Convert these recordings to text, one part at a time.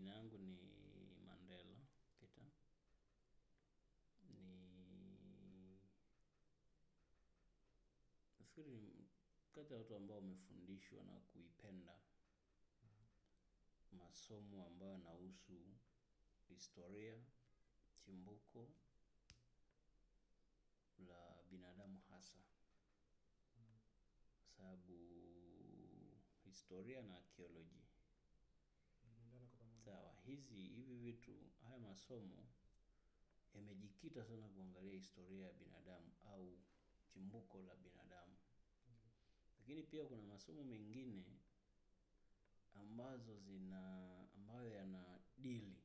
Jina yangu ni Mandela Peter. Ni nafikiri kati ya watu ambao wamefundishwa na kuipenda masomo ambayo yanahusu historia, chimbuko la binadamu hasa. Sababu historia na archaeology. Vinaendana kwa pamoja. Sawa, hizi hivi vitu haya masomo yamejikita sana kuangalia historia ya binadamu au chimbuko la binadamu. Lakini pia kuna masomo mengine ambazo zina ambayo yana dili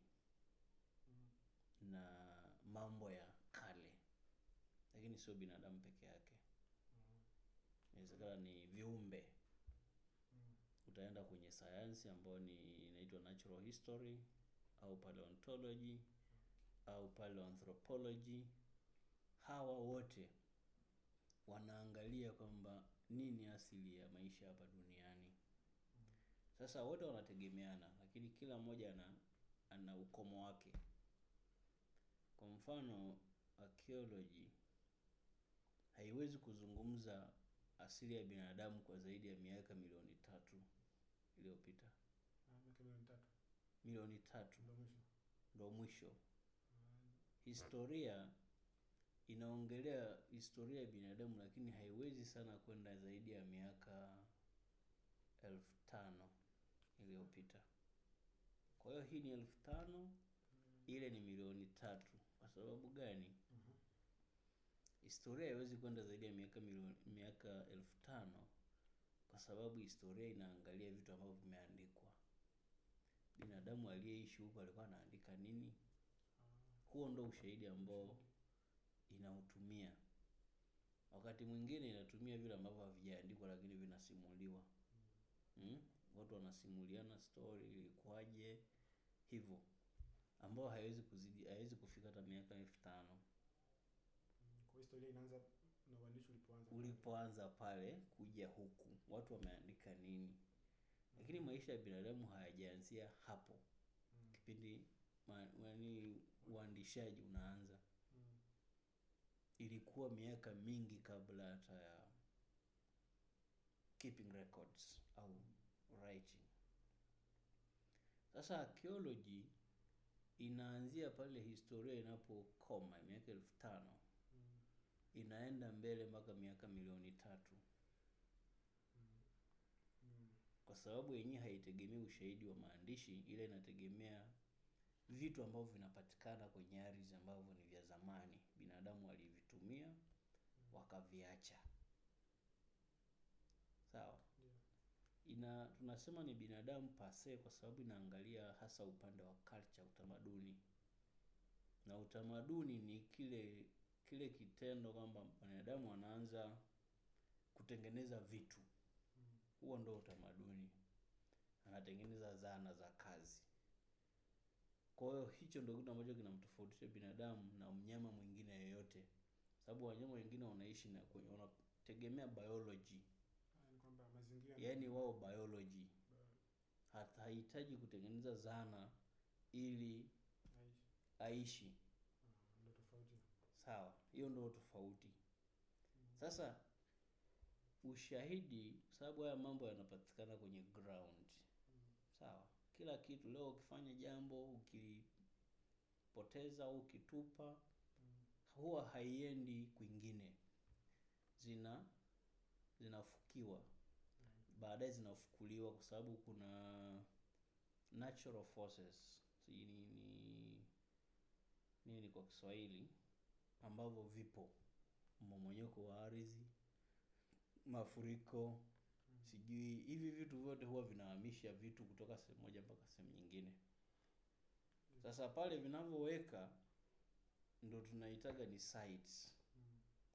na mambo ya kale, lakini sio binadamu peke yake. Inawezekana ni viumbe. Utaenda kwenye sayansi ambayo ni inaitwa natural history au paleontology au paleoanthropology. Hawa wote wanaangalia kwamba nini asili ya maisha hapa duniani. Sasa wote wanategemeana, lakini kila mmoja ana ana ukomo wake. Kwa mfano archaeology haiwezi kuzungumza asili ya binadamu kwa zaidi ya miaka milioni tatu iliyopita. Ah, miaka milioni tatu. Milioni tatu ndo mwisho. Historia inaongelea historia ya binadamu, lakini haiwezi sana kwenda zaidi ya miaka elfu tano iliyopita. Kwa hiyo hii ni elfu tano ile ni milioni tatu. Kwa sababu gani? Historia haiwezi kwenda zaidi ya miaka milioni miaka elfu tano kwa sababu historia inaangalia vitu ambavyo vimeandikwa. Binadamu aliyeishi huko alikuwa anaandika nini? Huo ndo ushahidi ambao inautumia. Wakati mwingine inatumia vile ambavyo havijaandikwa lakini vinasimuliwa. Mm? Watu wanasimuliana story ilikuwaje hivyo, ambao haiwezi kuzidi haiwezi kufika hata miaka elfu tano. Kwa historia inaanza na uandishi ulipoanza. ulipoanza pale kuja huku, watu wameandika nini, lakini maisha ya binadamu hayajaanzia hapo Mm. kipindi yaani uandishaji unaanza. Mm. Ilikuwa miaka mingi kabla hata ya keeping records au writing. Sasa archaeology inaanzia pale historia inapokoma miaka elfu tano Mm. inaenda mbele mpaka miaka milioni tatu Mm. Mm. Sababu yenyewe haitegemei ushahidi wa maandishi, ila inategemea vitu ambavyo vinapatikana kwenye ardhi ambavyo ni vya zamani, binadamu walivitumia wakaviacha. Sawa, ina tunasema ni binadamu pase kwa sababu inaangalia hasa upande wa culture, utamaduni. Na utamaduni ni kile kile kitendo kwamba binadamu anaanza kutengeneza vitu. Huo ndo utamaduni. Anatengeneza zana za kazi. Kwa hiyo hicho ndo kitu ambacho kinamtofautisha binadamu na mnyama mwingine yoyote, sababu wanyama wengine wanaishi na kwenye- wanategemea biology, ni kwamba mazingira yaani wao biology hahitaji kutengeneza zana ili aishi. Ah. Sawa, hiyo ndo tofauti. Sasa ushahidi, sababu haya mambo yanapatikana kwenye ground. Sawa, kila kitu leo ukifanya jambo ukipoteza au ukitupa, huwa haiendi kwingine, zina zinafukiwa. Baadaye zinafukuliwa, kwa sababu kuna natural forces. Sijui ni ni nini kwa Kiswahili ambavyo vipo, mmomonyoko wa ardhi, mafuriko, sijui hivi vitu vyote huwa vinahamisha vitu kutoka sehemu moja mpaka sehemu nyingine. Sasa pale vinavyoweka ndo tunaitaga ni sites.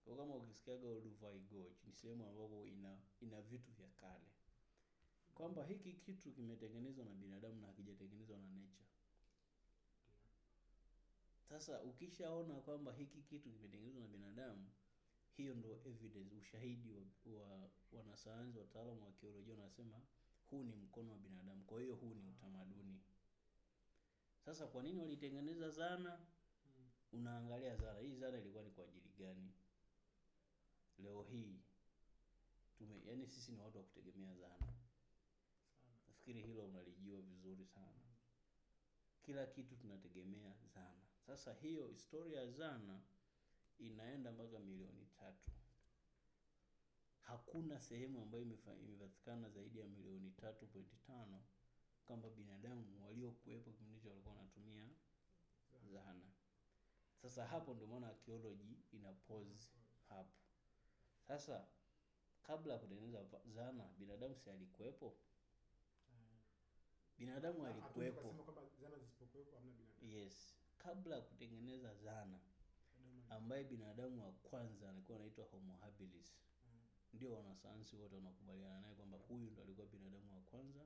Kwa kama ukisikiaga Gorge ni sehemu ambapo ina ina vitu vya kale, kwamba hiki kitu kimetengenezwa na binadamu na hakijatengenezwa na nature. Sasa ukishaona kwamba hiki kitu kimetengenezwa na binadamu, hiyo ndo evidence, ushahidi wa, wa wanasayansi, wataalamu wa arkeolojia wanasema huu ni mkono wa binadamu, kwa hiyo huu ni utamaduni. Sasa kwa nini walitengeneza zana? Mm. Unaangalia zana hii, zana ilikuwa ni kwa ajili gani? Leo hii tume, yani sisi ni watu wa kutegemea zana. Nafikiri hilo unalijua vizuri sana. Kila kitu tunategemea zana. Sasa hiyo historia ya zana inaenda mpaka milioni tatu. Hakuna sehemu ambayo imepatikana zaidi ya milioni tatu pointi tano kwamba binadamu waliokuwepo kipindi hicho walikuwa wanatumia zana. Sasa hapo ndio maana archaeology ina pause hapo. Sasa kabla ya kutengeneza zana, binadamu si alikuwepo? Binadamu alikuwepo. Yes, kabla ya kutengeneza zana ambaye binadamu wa kwanza alikuwa anaitwa Homo habilis, Mm. ndio wanasayansi wote wanakubaliana naye kwamba huyu ndo alikuwa binadamu wa kwanza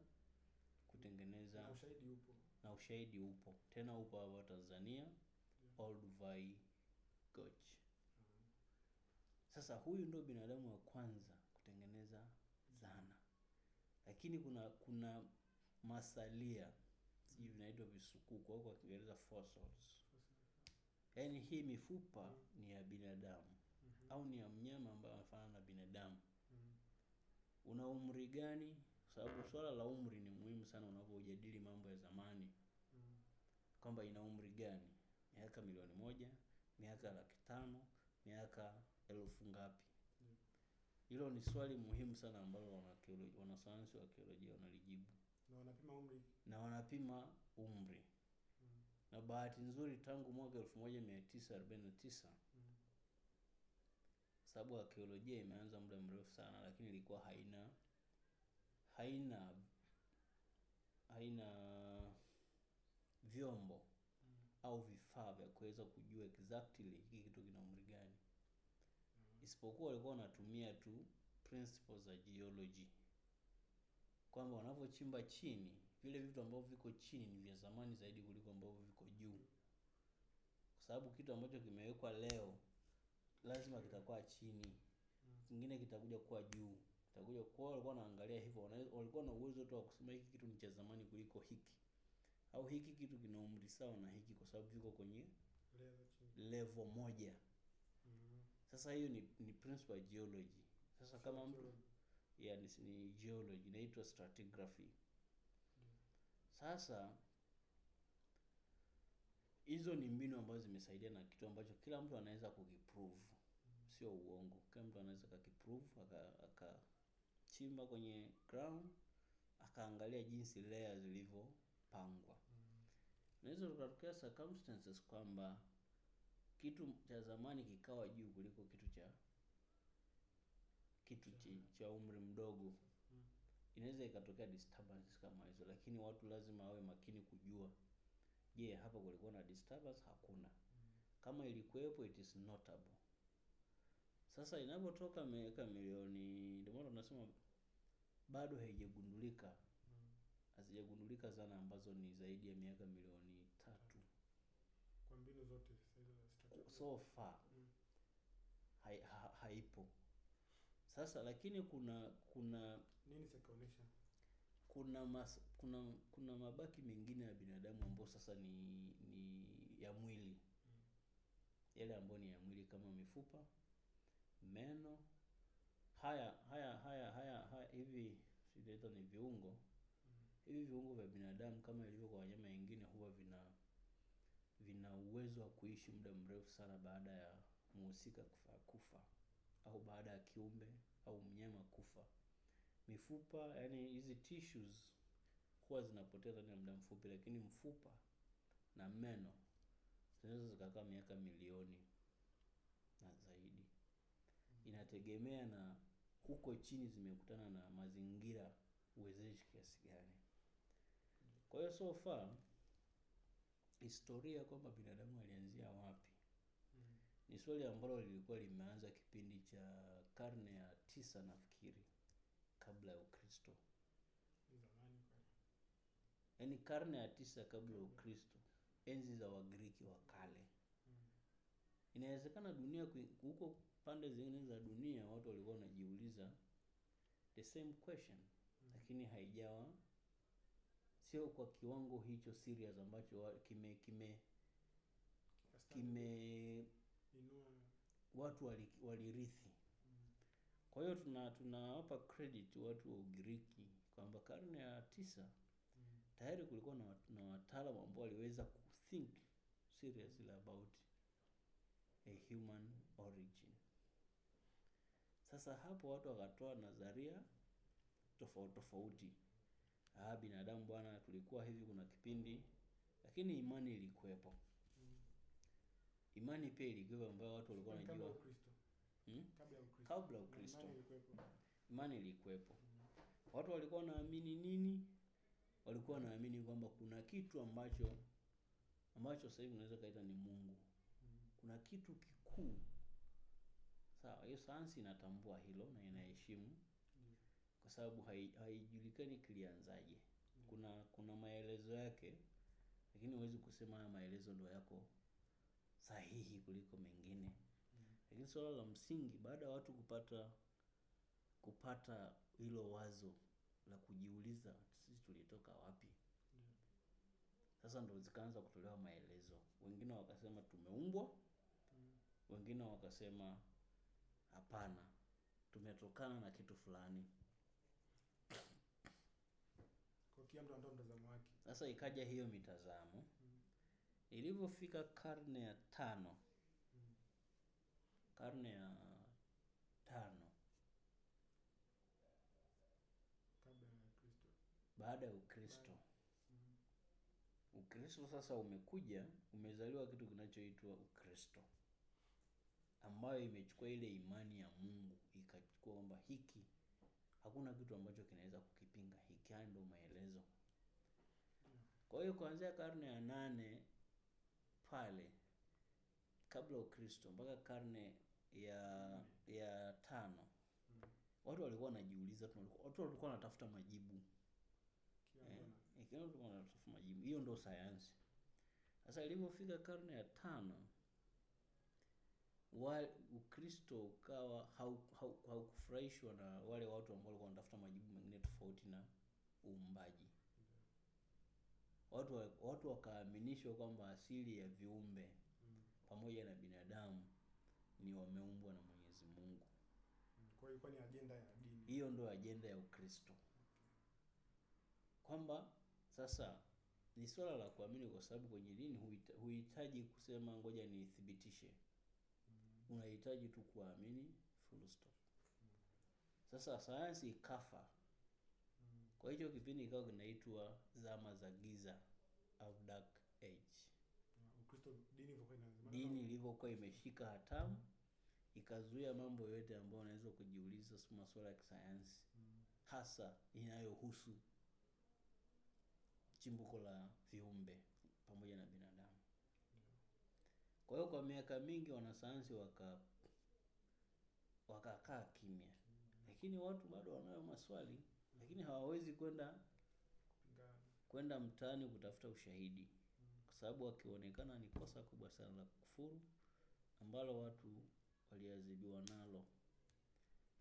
kutengeneza, Na ushahidi upo. na ushahidi upo tena, upo hapa Tanzania, Olduvai Gorge. Mm. Sasa huyu ndo binadamu wa kwanza kutengeneza zana, lakini kuna kuna masalia sijui vinaitwa visukuku au kwa Kiingereza fossils. Yaani hii mifupa ni ya binadamu Mhm. au ni ya mnyama ambaye anafanana na binadamu. Mm. Una umri gani? Kwa sababu swala la umri ni muhimu sana unapojadili mambo ya zamani, Mm. kwamba ina umri gani, miaka milioni moja, miaka laki tano, miaka elfu ngapi? Mm. Hilo ni swali muhimu sana ambalo wanasayansi wa kiolojia wanalijibu Na wanapima umri. na wanapima umri, Mm. Na bahati nzuri tangu mwaka 1949 Mm. sababu arkeolojia imeanza muda mrefu sana, lakini ilikuwa haina haina haina vyombo Mm. au vifaa vya kuweza kujua exactly hiki kitu kina umri gani, isipokuwa walikuwa wanatumia tu principles za geology, kwamba wanavyochimba chini, vile vitu ambavyo viko chini ni vya zamani zaidi kuliko ambavyo viko juu, kwa sababu kitu ambacho kimewekwa leo lazima kitakuwa chini kingine kitakuja kuwa juu, kitakuja kwa walikuwa wanaangalia hivyo, walikuwa na uwezo tu wa kusema hiki kitu ni cha zamani kuliko hiki, au hiki kitu kina umri sawa na hiki, kwa sababu viko kwenye Level level moja. Mm. Sasa hiyo ni, ni principle ya geology. Sasa kama mtu ya ni, ni geology inaitwa stratigraphy. Sasa hizo ni mbinu ambazo zimesaidia na kitu ambacho kila mtu anaweza kukiprove, sio uongo. Kila mtu anaweza kakiprove aka akachimba kwenye ground akaangalia jinsi layer zilivyopangwa. Naweza tukatokea circumstances kwamba kitu cha zamani kikawa juu kuliko kitu cha kitu cha umri mdogo. Inaweza ikatokea disturbance kama hizo, lakini watu lazima wawe makini kujua, je, hapa kulikuwa na disturbance? Hakuna. Kama ilikuwepo, it is notable. Sasa inapotoka miaka milioni, ndio maana tunasema bado haijagundulika, hazijagundulika zana ambazo ni zaidi ya miaka milioni tatu Kwa mbinu zote so far Mm. hai, ha, haipo. Sasa lakini kuna kuna Nini kuna mas, kuna kuna mabaki mengine ya binadamu ambayo sasa ni ni ya mwili Mm. yale ambayo ni ya mwili kama mifupa, meno, haya haya haya haya, haya hivi sinaita ni viungo Mm. hivi viungo vya binadamu kama ilivyo kwa wanyama wengine huwa vina vina uwezo wa kuishi muda mrefu sana baada ya muhusika kufa, kufa au baada ya kiumbe au mnyama kufa. Mifupa yani hizi tissues kuwa zinapotea ndani ya muda mfupi, lakini mfupa na meno zinaweza zikakaa miaka milioni na zaidi. Inategemea na huko chini zimekutana na mazingira uwezeshi kiasi gani. Kwa hiyo so far historia kwamba binadamu alianzia wapi Mm. ni swali ambalo lilikuwa limeanza kipindi cha karne ya tisa nafikiri, kabla ya Ukristo, Ni yaani karne ya tisa kabla ya Ukristo, enzi za Wagiriki wa kale. Mm. Inawezekana dunia huko pande zingine za dunia watu walikuwa wanajiuliza the same question, Mm. lakini haijawa sio kwa kiwango hicho serious ambacho kime kime kime watu walirithi kwa hiyo tuna tunawapa credit watu wa ugiriki kwamba karne ya tisa mm, tayari kulikuwa na, na wataalamu ambao waliweza kuthink seriously about a human origin. Sasa hapo watu wakatoa nadharia tofauti tofauti. Ah binadamu bwana tulikuwa hivi kuna kipindi lakini imani ilikuwepo. Mm. imani pia ilikuwepo ambayo watu walikuwa Kwani wanajua hmm? kabla ya Ukristo. Imani ilikuwepo. watu walikuwa wanaamini nini? Walikuwa wanaamini kwamba kuna kitu ambacho ambacho sasa hivi unaweza kaita ni mungu. Mm, kuna kitu kikuu. Sawa hiyo sayansi inatambua hilo na inaheshimu. Mm, kwa sababu hai- haijulikani kilianzaje. Mm. kuna kuna maelezo yake lakini huwezi kusema haya maelezo ndo yako sahihi kuliko mengine. Lakini swala la msingi baada ya watu kupata kupata hilo wazo la kujiuliza sisi tulitoka wapi? Sasa ndo zikaanza kutolewa maelezo. Wengine wakasema tumeumbwa wengine wakasema hapana tumetokana na kitu fulani. Kwa kila mtu anatoa mtazamo wake. Sasa ikaja hiyo mitazamo. Mm, ilivyofika karne ya tano karne ya tano. Kabla ya Kristo. Baada ya ukristo. Mm, ukristo sasa umekuja umezaliwa kitu kinachoitwa ukristo. Ambayo imechukua ile imani ya mungu ikachukua kwamba hiki hakuna kitu ambacho kinaweza kukipinga. Hiki haya ndo maelezo. Kwa hiyo kuanzia karne ya nane pale kabla ukristo mpaka karne ya ya tano. Mm. watu walikuwa wanajiuliza tu watu walikuwa wanatafuta majibu. Eh, kila mtu majibu. Hiyo ndo sayansi. Sasa ilivyofika karne ya tano wa ukristo ukawa hau- hau- haukufurahishwa na wale watu ambao walikuwa wanatafuta majibu mengine tofauti na uumbaji. Watu watu wakaaminishwa kwamba asili ya viumbe Mm, pamoja na binadamu ni wameumbwa na mwenyezi mungu. Mm. kwa hiyo ni ajenda ya dini. Hiyo ndo ajenda ya ukristo. Kwamba sasa ni swala la kuamini kwa sababu kwenye dini huhitaji kusema ngoja niithibitishe Mm, unahitaji tu kuamini full stop. Sasa sayansi ikafa. Mm, kwa hicho kipindi ikawa kinaitwa zama za giza au dark age. Ukristo dini ilivyokuwa dini ilivyokuwa imeshika hatamu ikazuia mambo yote ambayo unaweza kujiuliza masuala ya kisayansi. Mm, hasa inayohusu chimbuko la viumbe pamoja na binadamu. Kwa hiyo kwa miaka mingi wanasayansi waka wakakaa kimya. Lakini watu bado wanayo maswali lakini hawawezi kwenda kwenda mtaani kutafuta ushahidi. Mm, kwa sababu wakionekana ni kosa kubwa sana la kufuru ambalo watu waliadhibiwa nalo.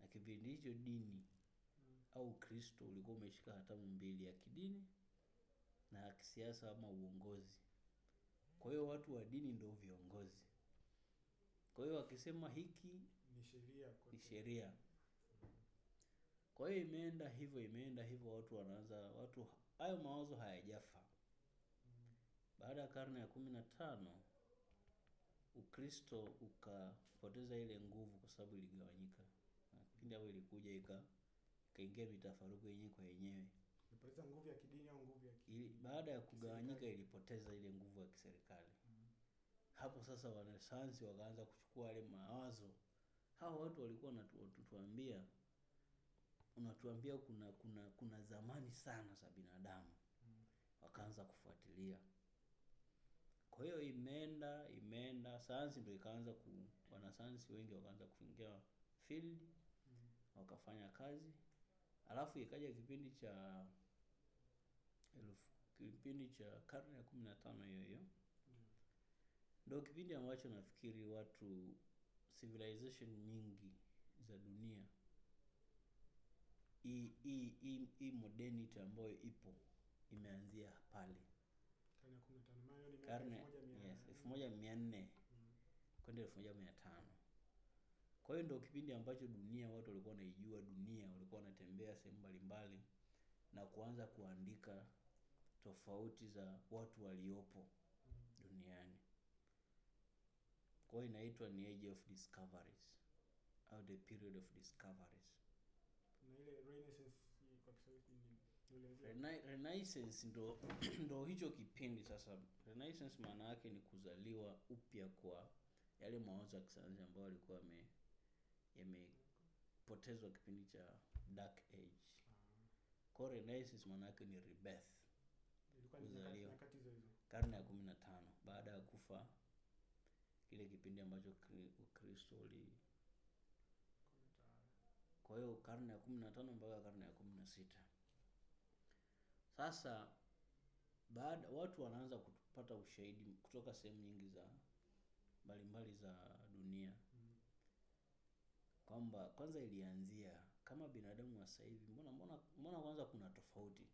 Na kipindi hicho dini au ukristo ulikuwa umeshika hatamu mbili ya kidini na ya kisiasa ama uongozi. Kwa hiyo watu wa dini ndio viongozi. Kwa hiyo wakisema hiki ni sheria ni sheria. Kwa hiyo imeenda hivyo imeenda hivyo watu wanaanza watu hayo mawazo hayajafa. Mm, baada ya karne ya kumi na tano ukristo ukapoteza ile nguvu kwa sababu iligawanyika. Kipindi hapo ilikuja ika ikaingia mitafaruku yenyewe kwa yenyewe. Ilipoteza nguvu ya kidini au nguvu ya kidini. ili baada ya kugawanyika ilipoteza ile nguvu ya kiserikali. Mm, hapo sasa wanasayansi wakaanza kuchukua yale mawazo. Hawa watu walikuwa wanatuambia unatuambia kuna kuna kuna zamani sana za binadamu. Mm, wakaanza kufuatilia kwa hiyo imeenda imeenda. Sayansi ndo ikaanza ku wanasayansi wengi wakaanza kuingia field mm, wakafanya kazi. Alafu ikaja kipindi cha elfu kipindi cha karne ya kumi na tano hiyo hiyo. Ndio. ndo kipindi ambacho nafikiri watu civilization nyingi za dunia hii modernity ambayo ipo imeanzia pale Karne ya 15. Maana hiyo ni miaka karne 1100. yes, elfu moja mia nne Mm. kwenda elfu moja mia tano kwa hiyo ndio kipindi ambacho dunia watu walikuwa wanaijua dunia walikuwa wanatembea sehemu mbalimbali na kuanza kuandika tofauti za watu waliopo Mm. duniani kwa hiyo inaitwa ni age of discoveries au the period of discoveries Na ile Renaissance kwa Kiswahili. Rena- renaissance ndo ndo hicho kipindi sasa. Renaissance maana yake ni kuzaliwa upya kwa yale mawazo ya kisayansi ambayo yalikuwa yame yamepotezwa kipindi cha dark age. Kwa renaissance maana yake ni rebirth. Kuzaliwa. karne ya kumi na tano baada ya kufa kile kipindi ambacho ukristo uli kwa hiyo karne ya kumi na tano mpaka karne ya kumi na sita sasa baada watu wanaanza kupata ushahidi kutoka sehemu nyingi za mbalimbali za dunia Mm. kwamba kwanza ilianzia kama binadamu wa sasa hivi mbona mbona mbona kwanza kuna tofauti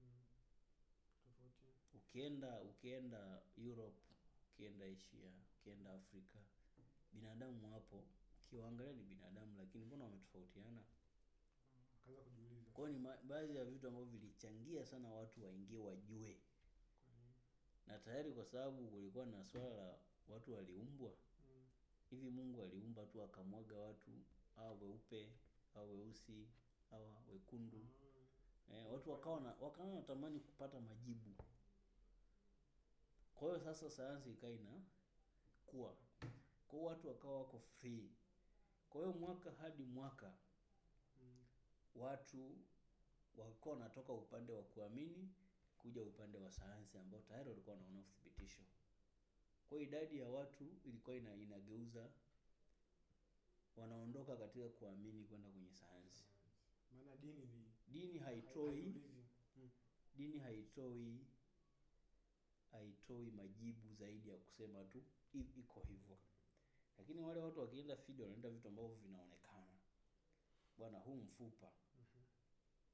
Mm. Tofauti. ukienda ukienda Europe ukienda Asia ukienda Afrika binadamu wapo, ukiwaangalia ni binadamu lakini mbona wametofautiana kujiuliza. Kwa hiyo ni baadhi ya vitu ambavyo vilichangia sana watu waingie wajue na tayari kwa sababu kulikuwa na swala la watu waliumbwa Mm. hivi mungu aliumba tu akamwaga watu awa weupe awa weusi awa wekundu Ah. eh, watu wakawa wakaona wakawa wanatamani kupata majibu kwa hiyo sasa sayansi ikawa ina kuwa kwa hiyo watu wakawa wako free kwa hiyo mwaka hadi mwaka Mm. Watu walikuwa wanatoka upande wa kuamini kuja upande wa sayansi ambao tayari walikuwa wanaona uthibitisho kwa hiyo idadi ya watu ilikuwa ina, inageuza wanaondoka katika kuamini kwenda kwenye sayansi Maana dini ni dini haitoi haiulizi. Mm. dini haitoi haitoi majibu zaidi ya kusema tu iko hivyo lakini wale watu wakienda field wanaenda vitu ambavyo vinaonekana bwana huu mfupa.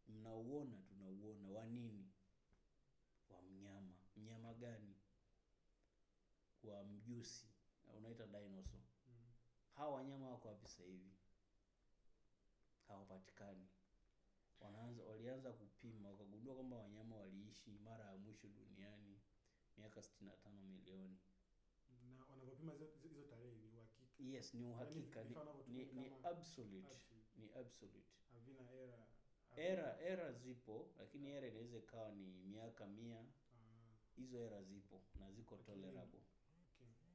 Mnauona tunauona. Wa nini? Wa mnyama. Mnyama gani? Wa mjusi. Unaita dinosaur. Hawa wanyama wako wapi sasa hivi? Hawapatikani. Wanaanza walianza kupima. Wakagundua kwamba wanyama waliishi mara ya mwisho duniani miaka 65 milioni. Na wanavyopima hizo tarehe ni uhakika. yes ni uhakika. Ni, ni, ni absolute. absolute. Ni absolute Havina era. era era zipo lakini era inaweza ikawa ni miaka mia Ah, hizo era zipo na ziko tolerable okay.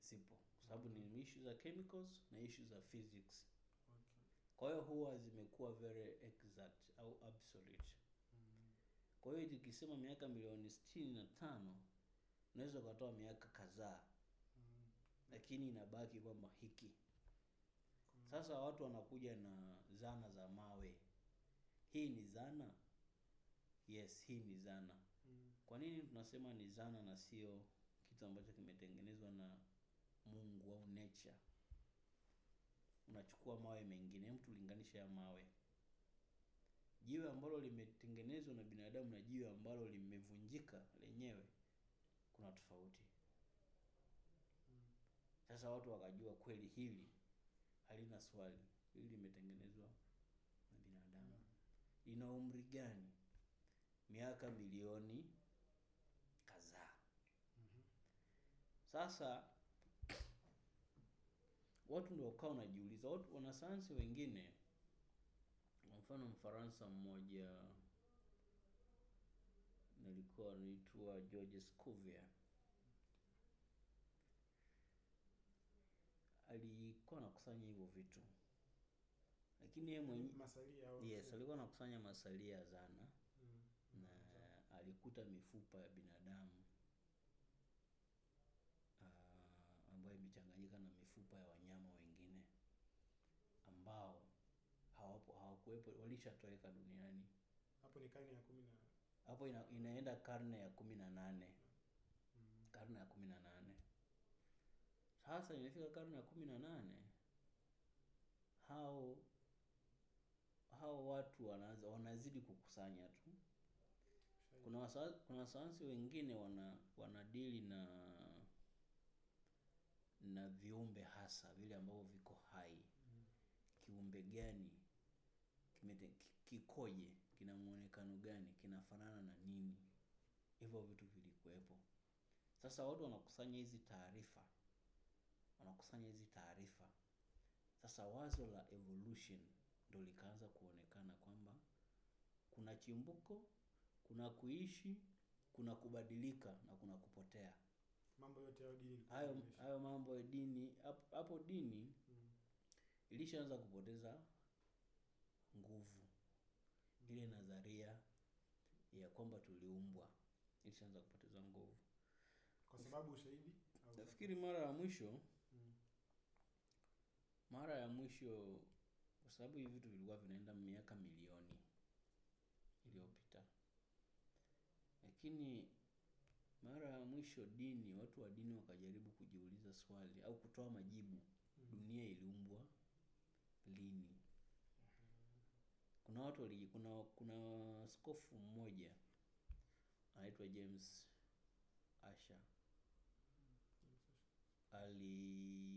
zipo kwa sababu ni issue za chemicals na issue za physics Okay. kwa hiyo huwa zimekuwa very exact au absolute Mm. kwa hiyo ikisema miaka milioni sitini na tano unaweza ukatoa miaka kadhaa Mm. lakini inabaki kwamba hiki sasa watu wanakuja na zana za mawe. Hii ni zana? Yes hii ni zana. Mm. kwa nini tunasema ni zana na sio kitu ambacho kimetengenezwa na mungu au nature? Unachukua mawe mengine mtu linganisha ya mawe. Jiwe ambalo limetengenezwa na binadamu na jiwe ambalo limevunjika lenyewe kuna tofauti. Mm. sasa watu wakajua kweli hili halina swali. Hili limetengenezwa na binadamu. Ina umri gani? Miaka milioni kadhaa. Sasa watu ndio wakawa wanajiuliza. Watu wanasayansi wengine kwa mfano mfaransa mmoja nalikuwa anaitwa georges cuvier alikuwa anakusanya hivyo vitu. Lakini yeye mwenye Masalia au yes alikuwa anakusanya masalia zana Mm. na alikuta mifupa ya binadamu uh, ambayo imechanganyika na mifupa ya wanyama wengine ambao hawapo hawakuwepo walishatoweka duniani. Hapo ni karne ya kumi na hapo ina, inaenda karne ya kumi na nane. Mm. karne ya kumi na nane. Sasa imefika karne ya kumi na nane hao hao watu wanaanza wanazidi kukusanya tu. Kuna wasa, kuna wasayansi wengine wana wanadili na na viumbe hasa vile ambavyo viko hai. Mm. kiumbe gani kimete, kikoje kina muonekano gani kinafanana na nini. Hivyo vitu vilikuwepo. Sasa watu wanakusanya hizi taarifa. Wanakusanya hizi taarifa sasa wazo la evolution ndo likaanza kuonekana kwamba kuna chimbuko kuna kuishi kuna kubadilika na kuna kupotea mambo yote hayo dini hayo hayo mambo ya dini hap- hapo dini Mm. ilishaanza kupoteza nguvu ile nadharia ya kwamba tuliumbwa ilishaanza kupoteza nguvu kwa sababu ushahidi nafikiri mara ya mwisho Mm. Mara ya mwisho kwa sababu hivi vitu vilikuwa vinaenda miaka milioni iliyopita. Lakini mara ya mwisho dini watu wa dini wakajaribu kujiuliza swali au kutoa majibu. Mm. dunia iliumbwa lini? Kuna watu wali, kuna kuna askofu mmoja anaitwa James Asher. Ali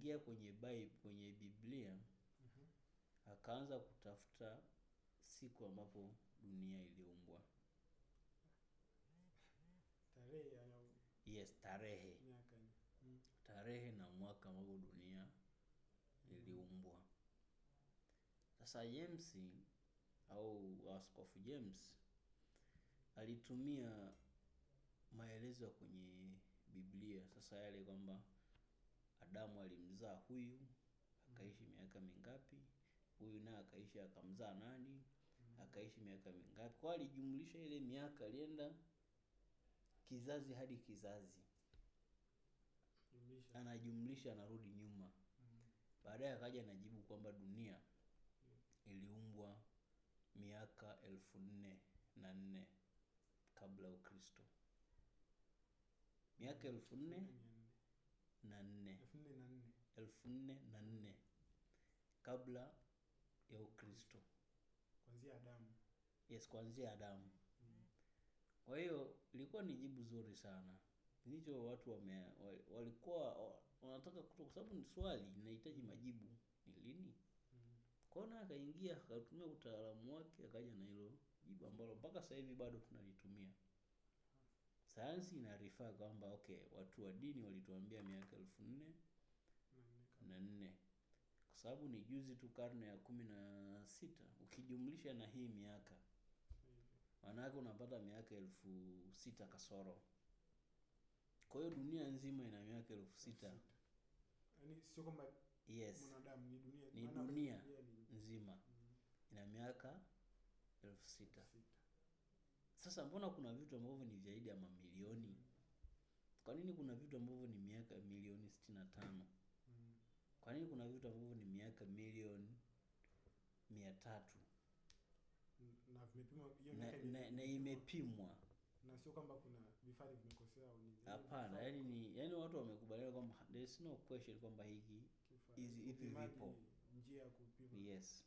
aliingia kwenye Bible, kwenye Biblia Mhm. akaanza kutafuta siku ambapo dunia iliumbwa tarehe ya yes tarehe. Mm. tarehe na mwaka ambapo dunia iliumbwa. Sasa James au askofu James alitumia maelezo kwenye Biblia. Sasa yale kwamba Adamu alimzaa huyu akaishi miaka mingapi huyu naye akaishi akamzaa nani akaishi miaka mingapi. Kwa alijumlisha ile miaka alienda kizazi hadi kizazi. Jumlisha anajumlisha anarudi nyuma. Mm. baadaye akaja anajibu kwamba dunia iliumbwa miaka elfu nne na nne kabla ya ukristo. Miaka elfu nne. Na nne. Elfu nne na nne. Kabla ya ukristo. Kwanzia Adamu. Yes kuanzia adamu. Mm. kwa hiyo ilikuwa ni jibu zuri sana. Ndicho watu wame, walikuwa wanataka kutoka kwa sababu ni swali linahitaji majibu. Ni lini? Mm. kona akaingia akatumia utaalamu wake akaja na hilo jibu ambalo mpaka sasa hivi bado tunalitumia sayansi inarifaa kwamba okay watu wa dini walituambia miaka elfu nne Na nne. Kwa sababu ni juzi tu karne ya kumi na sita ukijumlisha na hii miaka maanake unapata miaka elfu sita kasoro. Kwa hiyo dunia nzima ina miaka elfu sita. Yaani sio kwamba yes. mwanadamu ni dunia Ni dunia. nzima. ina miaka elfu Sita. Sasa mbona kuna vitu ambavyo ni zaidi ya mamilioni kwa nini kuna vitu ambavyo ni miaka milioni sitini na tano Mm. kwa nini kuna vitu ambavyo ni miaka milioni mia tatu na vimepimwa hiyo na, miaka na, na imepimwa. na sio kwamba kuna vifaa vimekosea au nini. Hapana yani ni yani watu wamekubaliana kwamba there is no question kwamba hiki hizi- hivi vipo. njia ya kupima yes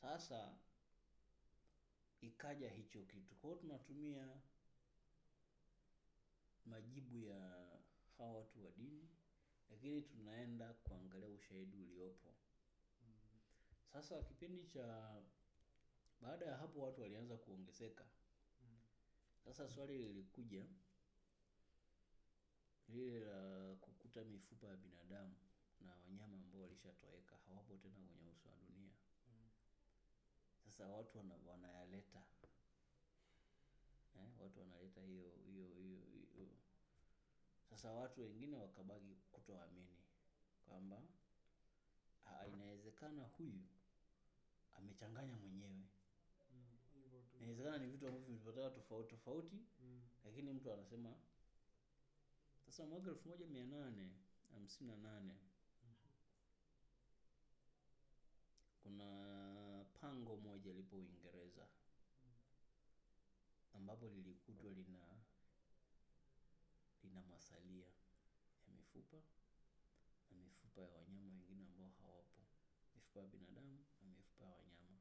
sasa ikaja hicho kitu. Kwa hiyo tunatumia majibu ya hawa watu wa dini lakini tunaenda kuangalia ushahidi uliopo. Sasa kipindi cha baada ya hapo watu walianza kuongezeka. Sasa swali lilikuja lile la kukuta mifupa ya binadamu na wanyama ambao walishatoweka hawapo tena kwenye uso wa dunia. Sasa watu wana, wanayaleta eh, watu wanaleta hiyo hiyo hiyo hiyo sasa watu wengine wakabaki kutoamini kwamba "Ah, inawezekana huyu amechanganya mwenyewe Mm. Ni vitu ambavyo vilipatana tofauti tofauti Mm. lakini mtu anasema sasa mwaka elfu moja mia nane hamsini na nane kuna pango moja lipo Uingereza. Ambapo lilikutwa lina lina masalia ya mifupa na mifupa ya wanyama wengine ambao hawapo, mifupa ya binadamu na mifupa ya wanyama.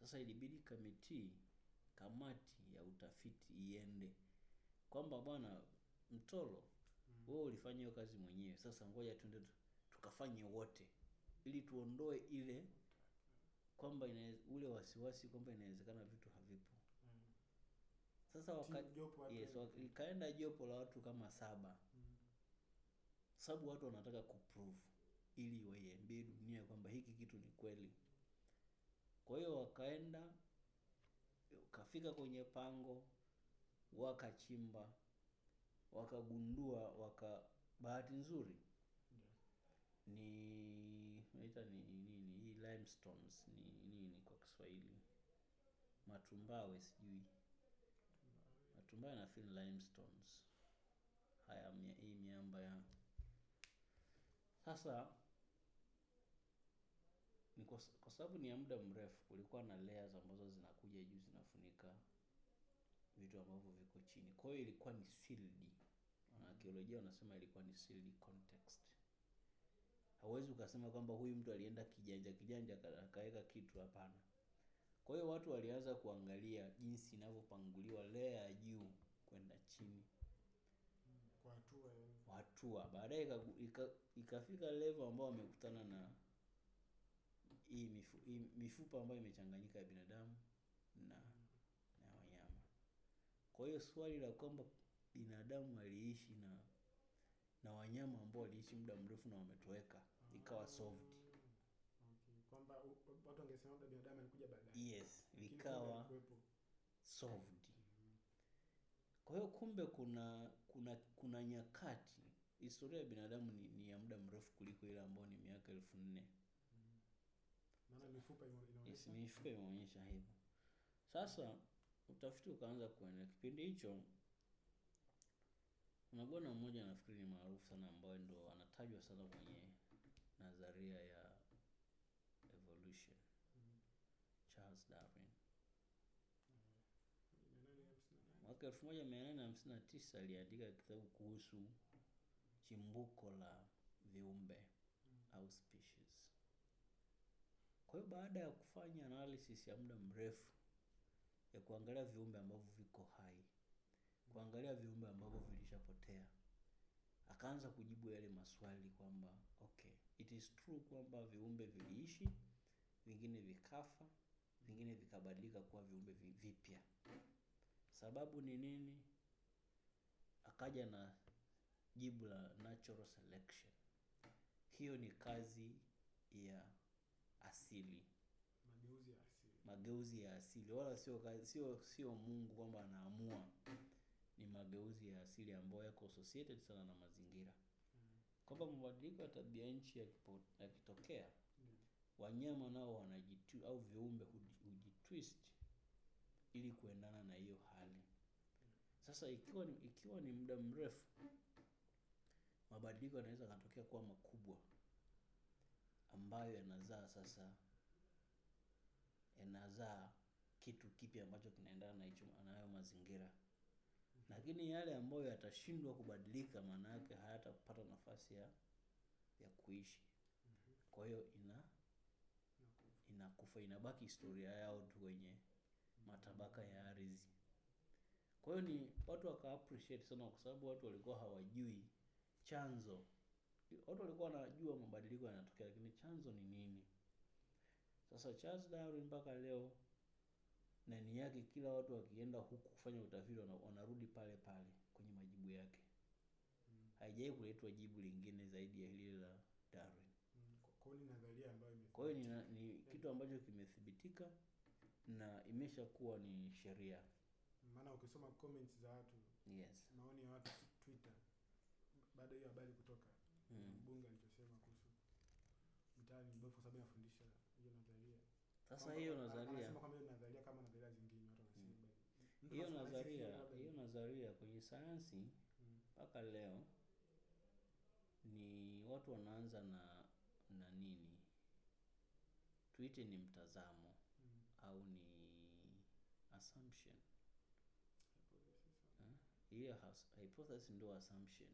Sasa ilibidi kamiti kamati ya utafiti iende. Kwamba bwana mtolo Mm. wewe ulifanya hiyo kazi mwenyewe. Sasa ngoja tuende tukafanye wote. Ili tuondoe ile kwamba ina- ule wasiwasi kwamba inawezekana vitu havipo Mm. sasa watu yes, ikaenda jopo la watu kama saba Mm. sababu watu wanataka kuprove ili waiambie dunia kwamba hiki kitu ni kweli kwa hiyo wakaenda wakafika kwenye pango wakachimba wakagundua waka bahati nzuri yeah. ni naita ni hii limestones ni nini kwa kiswahili? Matumbawe sijui. Matumbawe na feel limestones. Haya hii miamba ya. Sasa kwa sababu ni ya muda mrefu kulikuwa na layers ambazo zinakuja juu zinafunika vitu ambavyo viko chini. Kwa hiyo ilikuwa ni sealed. Wanaakiolojia wanasema ilikuwa ni sealed context hauwezi ukasema kwamba huyu mtu alienda kijanja kijanja akaweka kitu hapana. Kwa hiyo watu walianza kuangalia jinsi inavyopanguliwa lea ya juu kwenda chini. Kwa hatua hatua. Baadaye ikafika level ambao wamekutana na hii mifu, mifupa ambayo imechanganyika ya binadamu na na wanyama. Kwa hiyo swali la kwamba binadamu aliishi na na wanyama ambao waliishi muda mrefu na wametoweka ikawa solved Okay. Kwamba watu wangesema labda binadamu alikuja baadaye. yes vikawa solved Mm. kwa hiyo kumbe kuna kuna kuna nyakati historia ya binadamu ni, ni ya muda mrefu kuliko ile ambayo ni miaka elfu nne Mm. Mifupa imeonyesha hivyo sasa utafiti ukaanza kuendelea kipindi hicho kuna bwana mmoja nafikiri ni maarufu sana ambaye ndo anatajwa sana kwenye nadharia ya evolution Mm. charles darwin Mia nane hamsini na tisa aliandika kitabu kuhusu chimbuko la viumbe Mm. au species kwa hiyo baada ya kufanya analysis ya muda mrefu ya kuangalia viumbe ambavyo viko hai kuangalia viumbe ambavyo vilishapotea akaanza kujibu yale maswali kwamba okay it is true kwamba viumbe viliishi vingine vikafa vingine vikabadilika kuwa viumbe vipya. Sababu ni nini? Akaja na jibu la natural selection. Hiyo ni kazi ya asili. Mageuzi ya asili. mageuzi ya asili. Wala sio kazi- sio sio mungu kwamba anaamua. Ni mageuzi ya asili ambayo yako associated sana na mazingira. Kwamba mabadiliko ya tabia nchi yakitokea wanyama nao wanajitu au viumbe hujitwist ili kuendana na hiyo hali. Sasa ikiwa ni, ikiwa ni muda mrefu mabadiliko yanaweza katokea kuwa makubwa ambayo yanazaa sasa yanazaa kitu kipya ambacho kinaendana na hicho nayo mazingira lakini yale ambayo yatashindwa kubadilika maana yake hayatapata nafasi ya ya kuishi. Kwa hiyo ina inakufa inabaki historia yao tu kwenye matabaka ya ardhi. Kwa hiyo ni watu waka appreciate sana kwa sababu watu walikuwa hawajui chanzo. Watu walikuwa wanajua mabadiliko yanatokea lakini chanzo ni nini? Sasa Charles Darwin mpaka leo nani yake kila watu wakienda huku kufanya utafiti wanarudi pale pale kwenye majibu yake. Mm. haijawai kuletwa jibu lingine zaidi ya hili la Darwin. Mm. Kwa- hiyo ni nadharia ambayo kwa hiyo ni, ni kitu ambacho kimethibitika na imesha kuwa ni sheria. Maana ukisoma comments za watu yes. maoni ya watu Twitter baada hiyo habari kutoka Mm. mbunge alichosema kuhusu mtaani mbovu kwa sababu anafundisha hiyo nadharia. Sasa hiyo nadharia. anasema kwamba hiyo nadharia kama nadharia zingine watu wanasema Mm. Mtu hiyo nadharia hiyo nadharia kwenye sayansi Mm. mpaka leo ni watu wanaanza na na nini tuite ni mtazamo Mm. au ni assumption hiyo hypothesis ndio assumption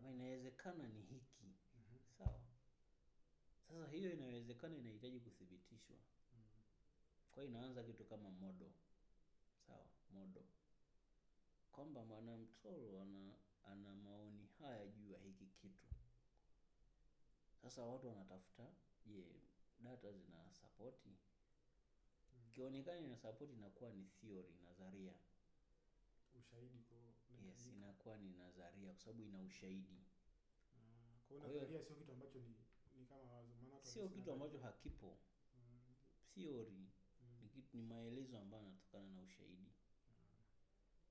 Mm. Inawezekana ni hiki Mhm. sawa sasa hiyo inawezekana inahitaji kuthibitishwa Mm. kwa hiyo inaanza kitu kama modo sawa modo. Kwamba mwanamtoro ana ana maoni haya juu ya hiki kitu. Sasa watu wanatafuta je data zina sapoti ikionekana ina sapoti inakuwa ni theory nadharia. Ushahidi kwa yes inakuwa ni nadharia kwa sababu ina ushahidi. Ah, Kwa Kwa hiyo hiyo- nadharia sio kitu ambacho ni ni kama wazo maana sio kitu ambacho hakipo. Mm, theory ni maelezo ambayo yanatokana na ushahidi.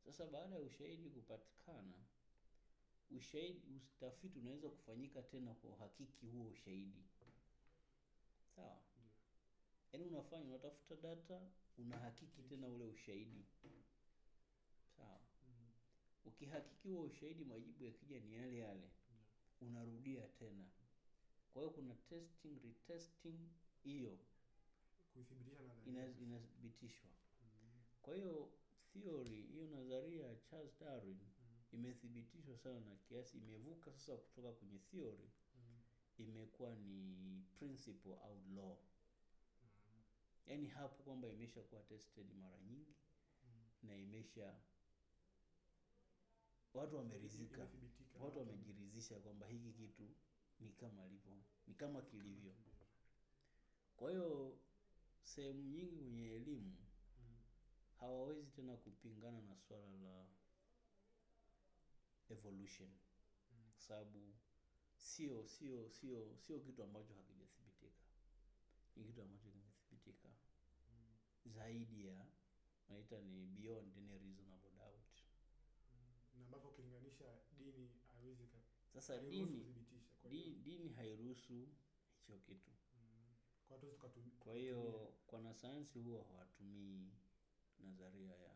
Sasa baada ya ushahidi kupatikana ushahidi utafiti unaweza kufanyika tena kwa uhakiki huo ushahidi. Sawa? Yaani unafanya unatafuta data unahakiki tena ule ushahidi. Sawa? Ukihakiki huo ushahidi majibu yakija ni yale yale. Unarudia tena. Kwa hiyo kuna testing retesting hiyo inathibitishwa Mm, kwa hiyo theory hiyo nadharia ya Charles Darwin mm, imethibitishwa sana na kiasi imevuka sasa kutoka kwenye theory mm, imekuwa ni principle au law. Mm, yaani hapo kwamba imeshakuwa tested mara nyingi mm. na imesha watu wameridhika. Watu wamejiridhisha kwamba hiki kitu ni kama alivyo, ni kama kilivyo. Kwa hiyo sehemu nyingi kwenye elimu Mm, hawawezi tena kupingana na swala la evolution. Mm, kwa sababu sio sio sio sio kitu ambacho hakijathibitika. Ni kitu ambacho kimethibitika mm, zaidi ya naita ni beyond any reasonable doubt. Mm. Na ambavyo ukilinganisha dini haiwezi sasa dini dini hairuhusu hicho kitu kwa hiyo tukatu- kwa hiyo wanasayansi huwa hawatumii nadharia ya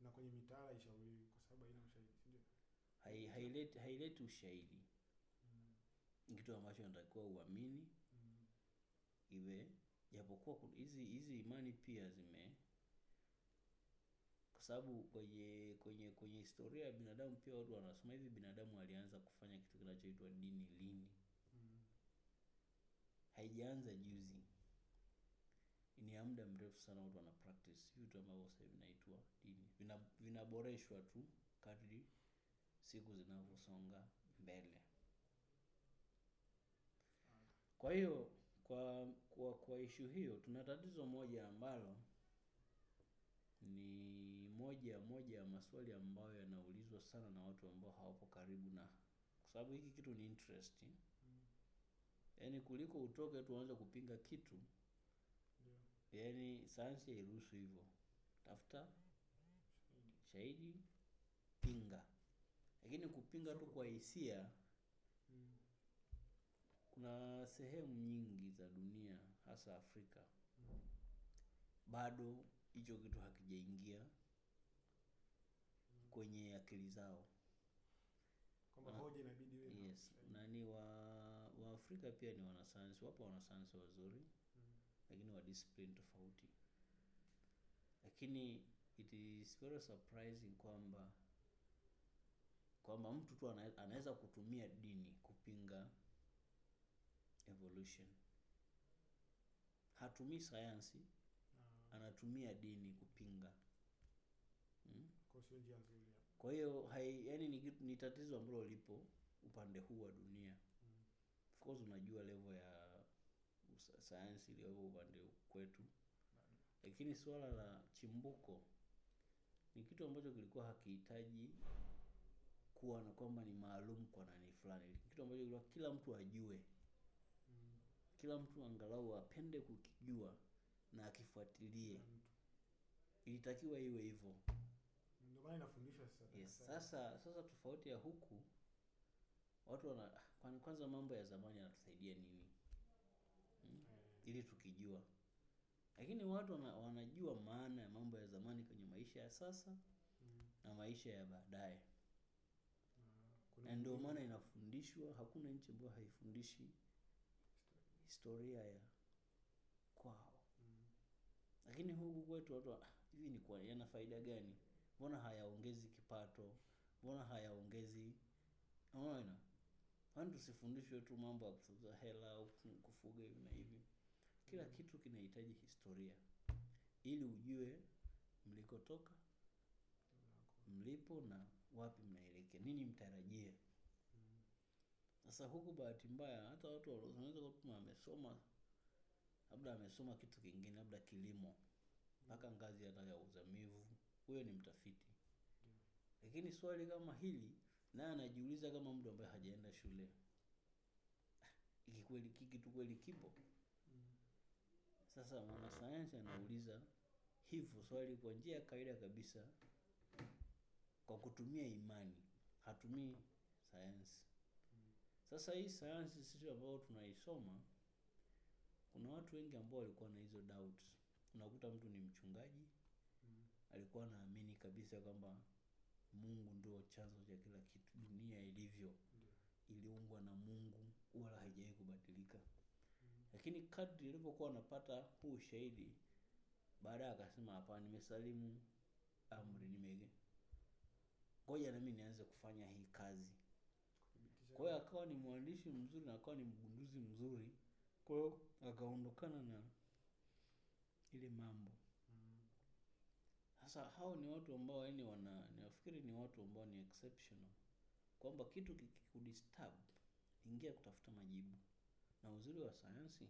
na kwenye mitaala haishauriwi kwa sababu haina ushahidi, si ndio? hai- haileti haileti ushahidi. Mm, kitu ambacho natakiwa uamini mm, iwe japokuwa hizi hizi imani pia zime kwa sababu kwenye kwenye kwenye historia ya binadamu pia watu wanasema hivi binadamu alianza kufanya kitu kinachoitwa dini lini haijaanza juzi. Ni ya muda mrefu sana watu wana practice. Vitu ambavyo sasa vinaitwa dini. Vina, vinaboreshwa tu kadri siku zinavyosonga mbele. Kwa hiyo kwa kwa kwa ishu hiyo tuna tatizo moja ambalo ni moja moja ya maswali ambayo yanaulizwa sana na watu ambao hawapo karibu na. Kwa sababu hiki kitu ni interest yaani kuliko utoke tu uanze kupinga kitu. Yeah. yaani sayansi hairuhusu hivyo. Tafuta Shahidi. pinga. Lakini kupinga tu kwa hisia Mm, kuna sehemu nyingi za dunia hasa afrika. Mm, bado hicho kitu hakijaingia kwenye akili zao. Kwamba hoja inabidi iwe yes. nani wa waafrika pia ni wanasayansi wapo wanasayansi wazuri Mm, lakini wa discipline tofauti. Lakini it is very surprising kwamba kwamba mtu tu anaweza kutumia dini kupinga evolution. Hatumii sayansi na anatumia dini kupinga. Hmm? kwa hiyo hai yani ni, ni tatizo ambalo lipo upande huu wa dunia course unajua level ya sayansi iliyopo upande kwetu lakini suala la chimbuko ni kitu ambacho kilikuwa hakihitaji kuwa na kwamba ni maalum kwa nani fulani kitu ambacho kilikuwa kila mtu ajue kila mtu angalau apende kukijua na akifuatilie ilitakiwa iwe hivyo Ndio maana inafundishwa sasa. yes. sasa sasa tofauti ya huku watu wana kwani kwanza mambo ya zamani yanatusaidia nini? Hmm? Eh, ili tukijua. Lakini watu wana, wanajua maana ya mambo ya zamani kwenye maisha ya sasa mm, na maisha ya baadaye. Na na ndio maana inafundishwa hakuna nchi ambayo haifundishi historia ya kwao. Mm, lakini huku kwetu watu "Ah, hivi ni kwa yana faida gani? Mbona hayaongezi kipato? Mbona hayaongezi unaona kwani tusifundishwe tu mambo ya kufuza hela au ku- kufuga hivi na hivi. Kila kitu kinahitaji historia. Ili ujue mlikotoka mlipo na wapi mnaelekea. Nini mtarajie? Sasa huku bahati mbaya hata watu walo- kama amesoma labda amesoma kitu kingine labda kilimo. Mpaka ngazi hata ya uzamivu. Huyo ni mtafiti. Lakini swali kama hili naye anajiuliza kama mtu ambaye hajaenda shule. Ikikweli kitu kweli kipo. Sasa mwanasayansi anauliza hivyo swali kwa njia ya kawaida kabisa kwa kutumia imani. Hatumii sayansi. Sasa hii sayansi sisi ambao tunaisoma kuna watu wengi ambao walikuwa na hizo doubts. Unakuta mtu ni mchungaji alikuwa anaamini kabisa kwamba mungu ndio chanzo cha kila kitu. Dunia ilivyo iliumbwa na mungu wala haijawahi kubadilika. Lakini kadri ilivyokuwa anapata huu ushahidi baadaye akasema hapana nimesalimu amri nimege ngoja nami nianze kufanya hii kazi. Kwa hiyo akawa ni mwandishi mzuri na akawa ni mgunduzi mzuri. Kwa hiyo akaondokana na ile mambo sasa hao ni watu ambao yani wana nafikiri ni watu ambao ni exceptional. Kwamba kitu kikikudisturb ingia kutafuta majibu. Na uzuri wa sayansi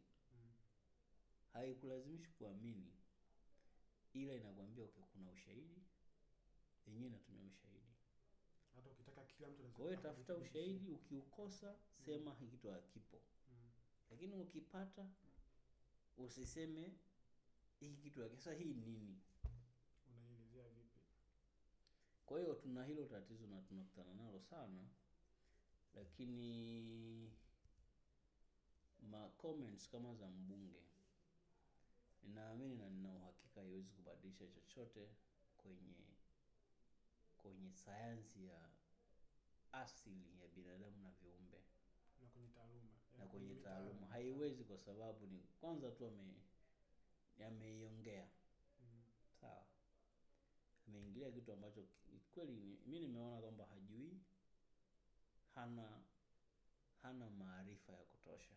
haikulazimishi kuamini ila inakwambia okay, kuna ushahidi yenyewe inatumia ushahidi. Hata ukitaka kila mtu kwa hiyo tafuta ushahidi ukiukosa sema mm. kitu hakipo. Mm. lakini ukipata usiseme hiki kitu haki- sasa hii nini kwa hiyo tuna hilo tatizo na tunakutana nalo sana lakini ma comments kama za mbunge ninaamini na nina uhakika haiwezi kubadilisha chochote kwenye kwenye sayansi ya asili ya binadamu na viumbe. Na kwenye taaluma na kwenye taaluma. haiwezi kwa sababu ni kwanza tu ame ameiongea. Mm. sawa. Ameingilia kitu ambacho kweli mi nimeona kwamba hajui hana hana maarifa ya kutosha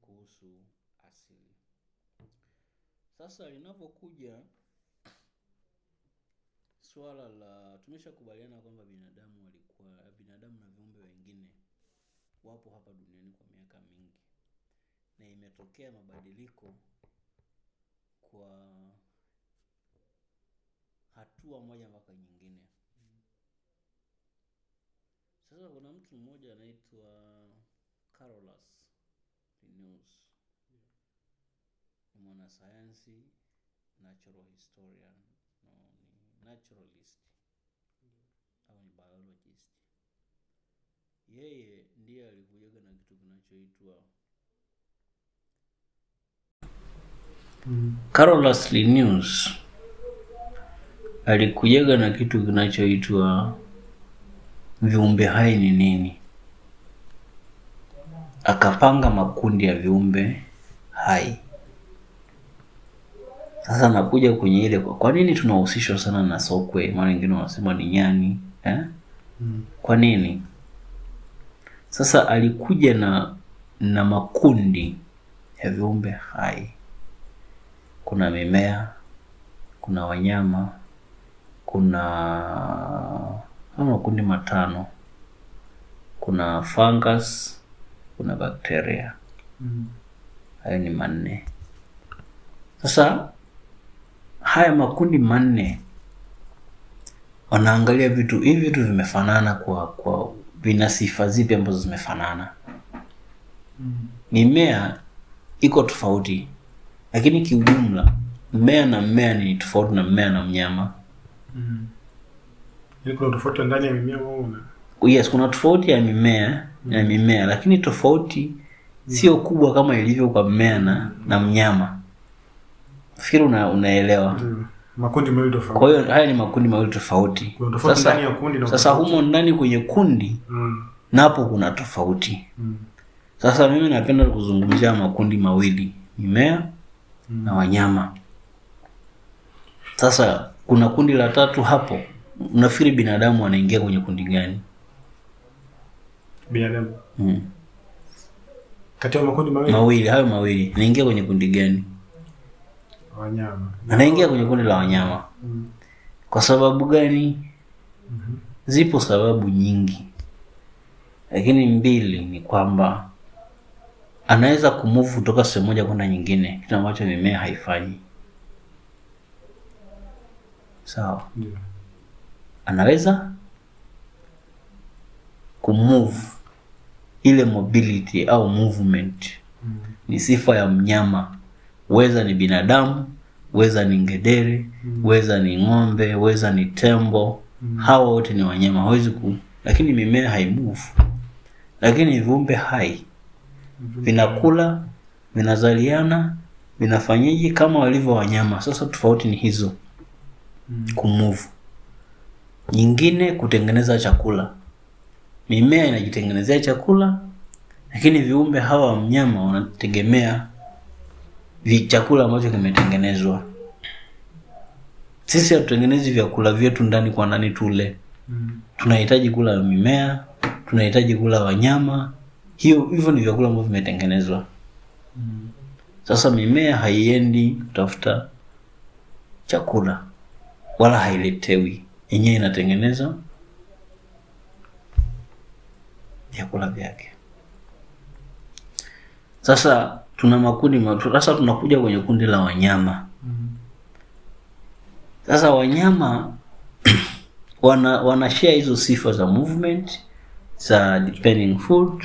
kuhusu asili. Sasa linavyokuja swala la tumeshakubaliana kwamba binadamu walikuwa binadamu na viumbe wengine wapo hapa duniani kwa miaka mingi. Na imetokea mabadiliko kwa hatua moja mpaka nyingine. Sasa kuna mtu mmoja anaitwa Carolus Linnaeus. Ni mwanasayansi natural historian no, ni naturalist. Au ni biologist. Yeye ndiye alikujaga na kitu kinachoitwa Mm. Carolus Linnaeus alikujaga na kitu kinachoitwa viumbe hai ni nini, akapanga makundi ya viumbe hai. Sasa nakuja kwenye ile, kwa nini tunahusishwa sana na sokwe? Maana wengine wanasema ni nyani eh? Mm. Kwa nini? Sasa alikuja na na makundi ya viumbe hai. Kuna mimea, kuna wanyama, kuna kama makundi matano. Kuna fungus, kuna bakteria. Mm. Hayo ni manne. Sasa haya makundi manne wanaangalia vitu hivi vitu vimefanana kwa kwa vina sifa zipi ambazo zimefanana. Mm. Mimea iko tofauti, lakini kiujumla mmea na mmea ni tofauti na mmea na mnyama. Mm. Yaani kuna tofauti ndani ya mimea una Yes, kuna tofauti ya mimea na mimea, lakini tofauti sio kubwa kama ilivyo kwa mmea na, na mnyama. Fikiri una, unaelewa. Mm. makundi mawili tofauti. Kwa hiyo haya ni makundi mawili tofauti. Kuna tofauti Sasa, ndani ya kundi na sasa humo ndani kwenye kundi Mm. napo kuna tofauti. Mm. Sasa mimi napenda kuzungumzia makundi mawili, mimea Mm. na wanyama. Sasa kuna kundi la tatu hapo. nafikiri binadamu anaingia kwenye kundi gani? Binadamu. Hmm. Kati ya makundi mawili Mawili, hayo mawili. Anaingia kwenye kundi gani? wanyama anaingia kwenye kundi la wanyama Mm. kwa sababu gani hmm. zipo sababu nyingi lakini mbili ni kwamba anaweza kumuvu kutoka sehemu moja kwenda nyingine kitu ambacho mimea haifanyi sawa. Yeah. anaweza kumove ile mobility au movement. Mm. ni sifa ya mnyama. Weza ni binadamu weza ni ngedere weza ni ng'ombe weza ni tembo. Hawa wote ni wanyama. Hawezi ku lakini mimea haimove lakini viumbe hai vinakula vinazaliana vinafanyiji kama walivyo wanyama. Sasa tofauti ni hizo kumove. Nyingine kutengeneza chakula. Mimea inajitengenezea chakula lakini viumbe hawa wa mnyama wanategemea chakula ambacho kimetengenezwa. Sisi hatutengenezi vyakula vyetu ndani kwa ndani tule. Mm. tunahitaji kula mimea tunahitaji kula wanyama. Hiyo hivyo ni vyakula ambavyo vimetengenezwa. Mm. sasa mimea haiendi kutafuta chakula wala hailetewi yenyewe inatengeneza vyakula vyake. Sasa tuna makundi sasa tunakuja kwenye kundi la wanyama. Mm. sasa wanyama wana wana hizo sifa za movement za depending food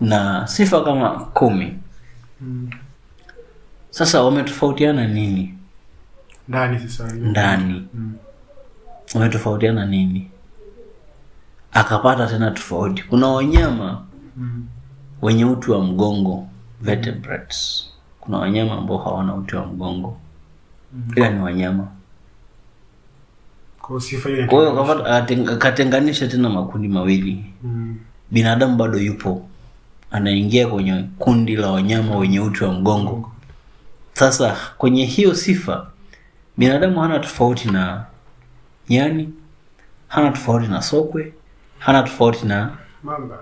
na sifa kama kumi. Mm. sasa wametofautiana nini ndani sasa ndani. Mm. umetofautiana nini? Akapata tena tofauti. Kuna wanyama Mm. wenye uti wa mgongo vertebrates. Kuna wanyama ambao hawana uti wa mgongo. Ila ni wanyama. Kwa hiyo sifa ile kwa hiyo akapata- ateng- akatenganisha tena makundi mawili. Mm. binadamu bado yupo. Anaingia kwenye kundi la wanyama wenye uti wa mgongo. Sasa kwenye hiyo sifa binadamu hana tofauti na nyani hana tofauti na sokwe hana tofauti na mamba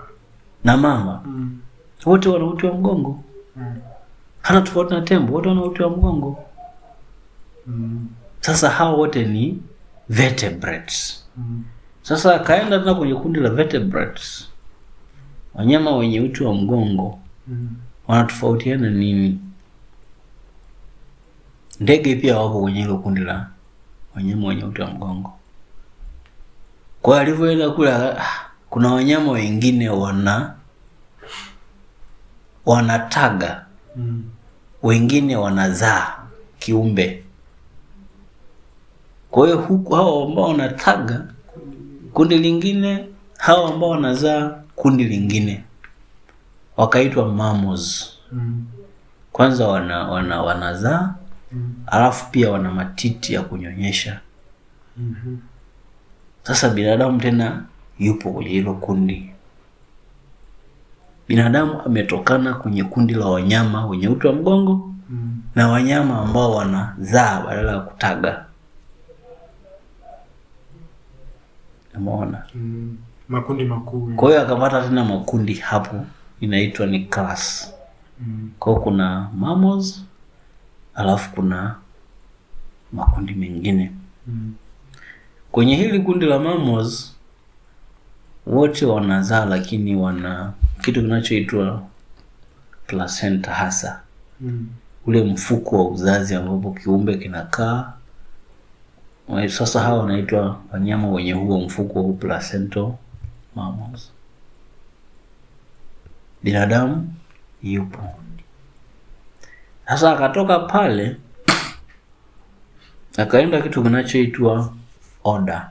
na mamba Mm. wote wana uti wa mgongo Mm. hana tofauti na tembo wote wana uti wa mgongo Mm. sasa hao wote ni vertebrates Mm. sasa akaenda tena kwenye kundi la vertebrates wanyama wenye uti wa mgongo Mm. wanatofautiana nini ndege pia wapo kwenye hilo kundi la wanyama wenye uti wa mgongo. Kwa hiyo alivyoenda kule ah, kuna wanyama wengine wana wanataga. Mm. wengine wanazaa kiumbe. Kwa hiyo huku hao ambao wanataga kundi lingine hao ambao wanazaa kundi lingine. Wakaitwa mammals. Mm. kwanza wana, wana wanazaa Mm. alafu pia wana matiti ya kunyonyesha sasa binadamu tena yupo kwenye hilo kundi binadamu ametokana kwenye kundi la wanyama wenye uti wa mgongo Mm. na wanyama ambao wanazaa badala ya kutaga umeona Mm. makundi makuu kwa hiyo akapata tena makundi hapo inaitwa ni class Mm. kwao kuna mammals alafu kuna makundi mengine Mm. kwenye hili kundi la mammals wote wanazaa lakini wana kitu kinachoitwa placenta hasa Mm. ule mfuko wa uzazi ambapo kiumbe kinakaa sasa hawa wanaitwa wanyama wenye huo mfuko wa placental mammals binadamu yupo sasa akatoka pale akaenda kitu kinachoitwa oda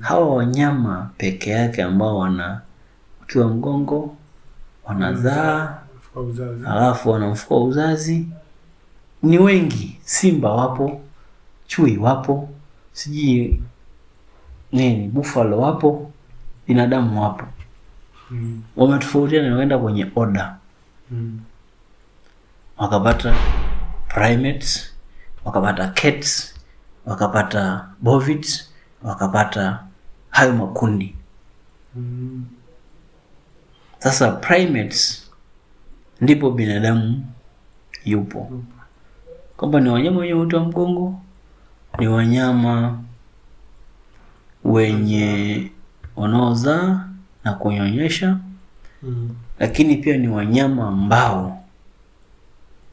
hawa wanyama peke yake ambao wana uti wa mgongo wanazaa halafu wa alafu wana mfuko wa uzazi. Ni wengi. Simba wapo chui wapo sijui nini buffalo wapo binadamu wapo. Mm. wametofautiana waenda kwenye oda. Wakapata primates wakapata cats wakapata bovids wakapata hayo makundi Mm. sasa primates ndipo binadamu yupo kwamba ni wanyama wenye uti wa mgongo, ni wanyama wenye wanaozaa na kunyonyesha, Mm. lakini pia ni wanyama ambao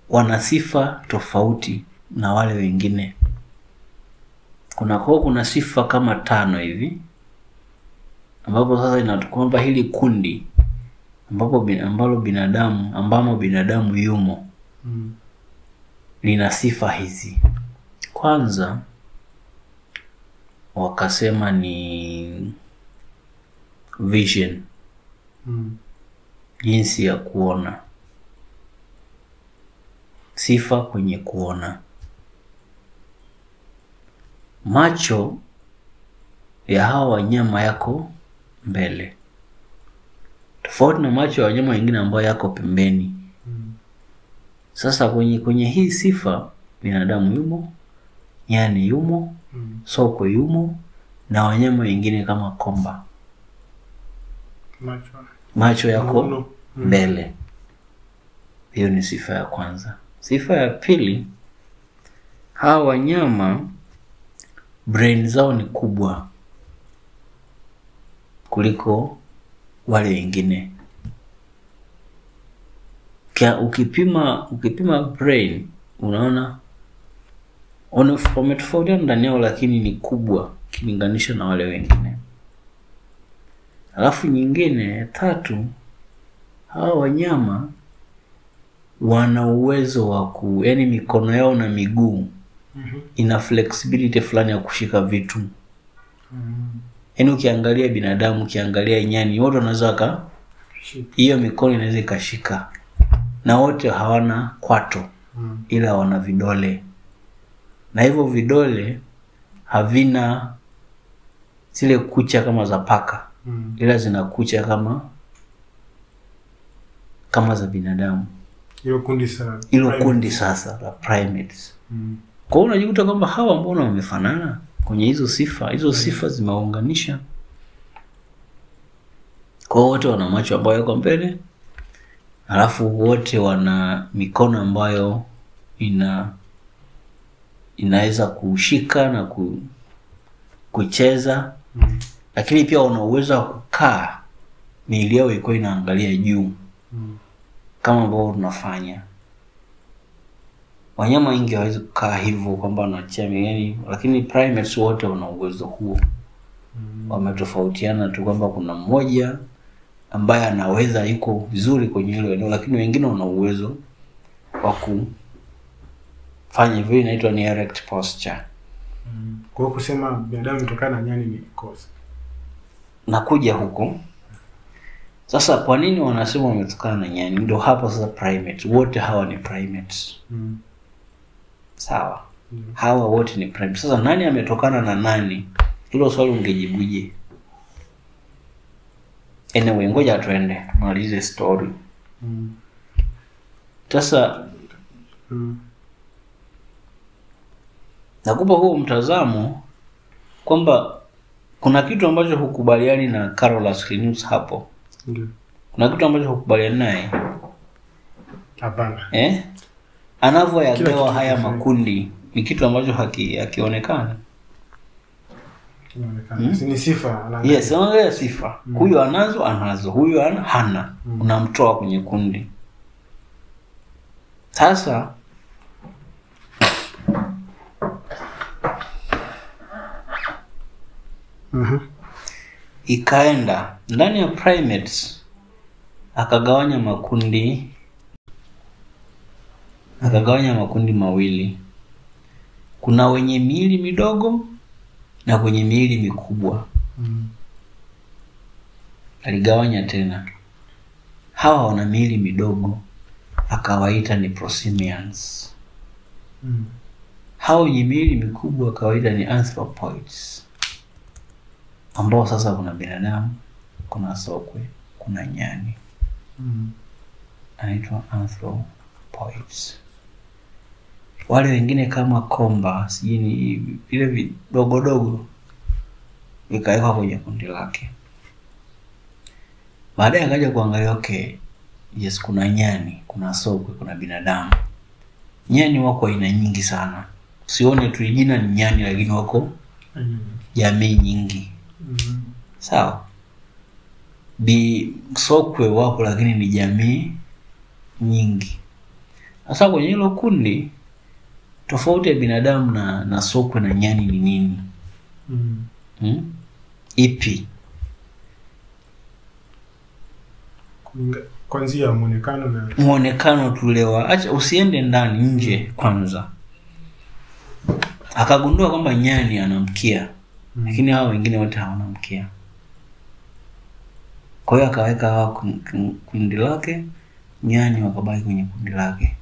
wana sifa tofauti na wale wengine. Kuna kwa kuna sifa kama tano hivi ambapo sasa inakwamba hili kundi ambapo bin- ambalo binadamu ambamo binadamu yumo Mm. lina sifa hizi. Kwanza wakasema ni vision, Mm. jinsi ya kuona, sifa kwenye kuona. Macho ya hawa wanyama yako mbele, tofauti na macho ya wanyama wengine ambayo yako pembeni. Sasa kwenye kwenye hii sifa binadamu yumo, nyani yumo, soko yumo na wanyama wengine kama komba. Macho. Macho yako Mm. mbele. Hiyo ni sifa ya kwanza. Sifa ya pili, hawa wanyama brain zao ni kubwa kuliko wale wengine. Kia, ukipima ukipima brain unaona wametofautiana ndani yao, lakini ni kubwa ukilinganisha na wale wengine. Alafu nyingine tatu, hawa wanyama wana uwezo wa ku, yani mikono yao na miguu Mhm. ina flexibility fulani ya kushika vitu. Mm. Yaani ukiangalia binadamu, ukiangalia nyani, wote wanaweza waka hiyo mikono inaweza ikashika, na wote hawana kwato, Mm. ila wana vidole, na hivyo vidole havina zile kucha kama za paka, Mm. ila zina kucha kama kama za binadamu. Hilo kundi sasa la primates. Mm. Kwa hiyo unajikuta kwamba hawa mbona wamefanana kwenye hizo sifa, hizo sifa zimewaunganisha. Kwa hiyo wote wana macho ambayo yako mbele, alafu wote wana mikono ambayo ina inaweza kushika na ku, kucheza, Mm. lakini pia wana uwezo wa kukaa miili yao ilikuwa inaangalia juu Mm. Kama ambavyo tunafanya. Wanyama wengi hawawezi kukaa hivyo kwamba wanachia yani, lakini primates wote wana uwezo huo. Mm. Wametofautiana tu kwamba kuna mmoja ambaye anaweza yuko vizuri kwenye hilo eneo, lakini wengine wana uwezo wa kufanya hivyo. Inaitwa ni erect posture. Mm. Kwa hiyo kusema binadamu kutokana na nyani ni kosa. Nakuja huko sasa. Kwa nini wanasema wametokana na nyani? Ndio hapo sasa, primate wote hawa ni primate Mm. sawa? Mm. hawa wote ni primate. Sasa nani ametokana na nani? Hilo swali ungejibuje? Anyway, ngoja tuende tumalize story. Mm. Sasa Mm. nakupa huo mtazamo kwamba kuna kitu ambacho hukubaliani na Carolus Linnaeus hapo. Ndio. Kuna kitu ambacho hukubaliani naye Hapana. eh? Anavyoyagawa haya makundi ni kitu ambacho haki hakionekani. Ni sifa. Yes, anaangalia sifa. Huyu anazo, anazo. Huyu ana, hana. Mm. Unamtoa kwenye kundi. Sasa Mhm. Ikaenda ndani ya primates akagawanya makundi akagawanya makundi mawili. Kuna wenye miili midogo na kwenye miili mikubwa. Mm. Aligawanya tena, hawa wana miili midogo akawaita ni prosimians. Mm. hawa wenye miili mikubwa akawaita ni anthropoids, ambao sasa kuna binadamu, kuna sokwe, kuna nyani, Mm. anaitwa anthropoids. Wale wengine kama komba, sijui vile vidogodogo, vikawekwa kwenye kundi lake. Baadaye akaja kuangalia, okay, yes, kuna nyani, kuna sokwe, kuna binadamu. nyani wako aina nyingi sana usione tu jina ni nyani lakini wako jamii jamii nyingi Mm. sawa bi sokwe wapo lakini ni jamii nyingi sasa kwenye hilo kundi tofauti ya binadamu na, na sokwe na nyani ni nini Mm. hmm? ipi Kwanzia mwonekano na mwonekano tulewa acha usiende ndani nje kwanza akagundua kwamba nyani ana mkia Mm. lakini hao wengine wote hawana mkia kwa hiyo akaweka hawa kun- kun- kundi lake nyani wakabaki kwenye kundi lake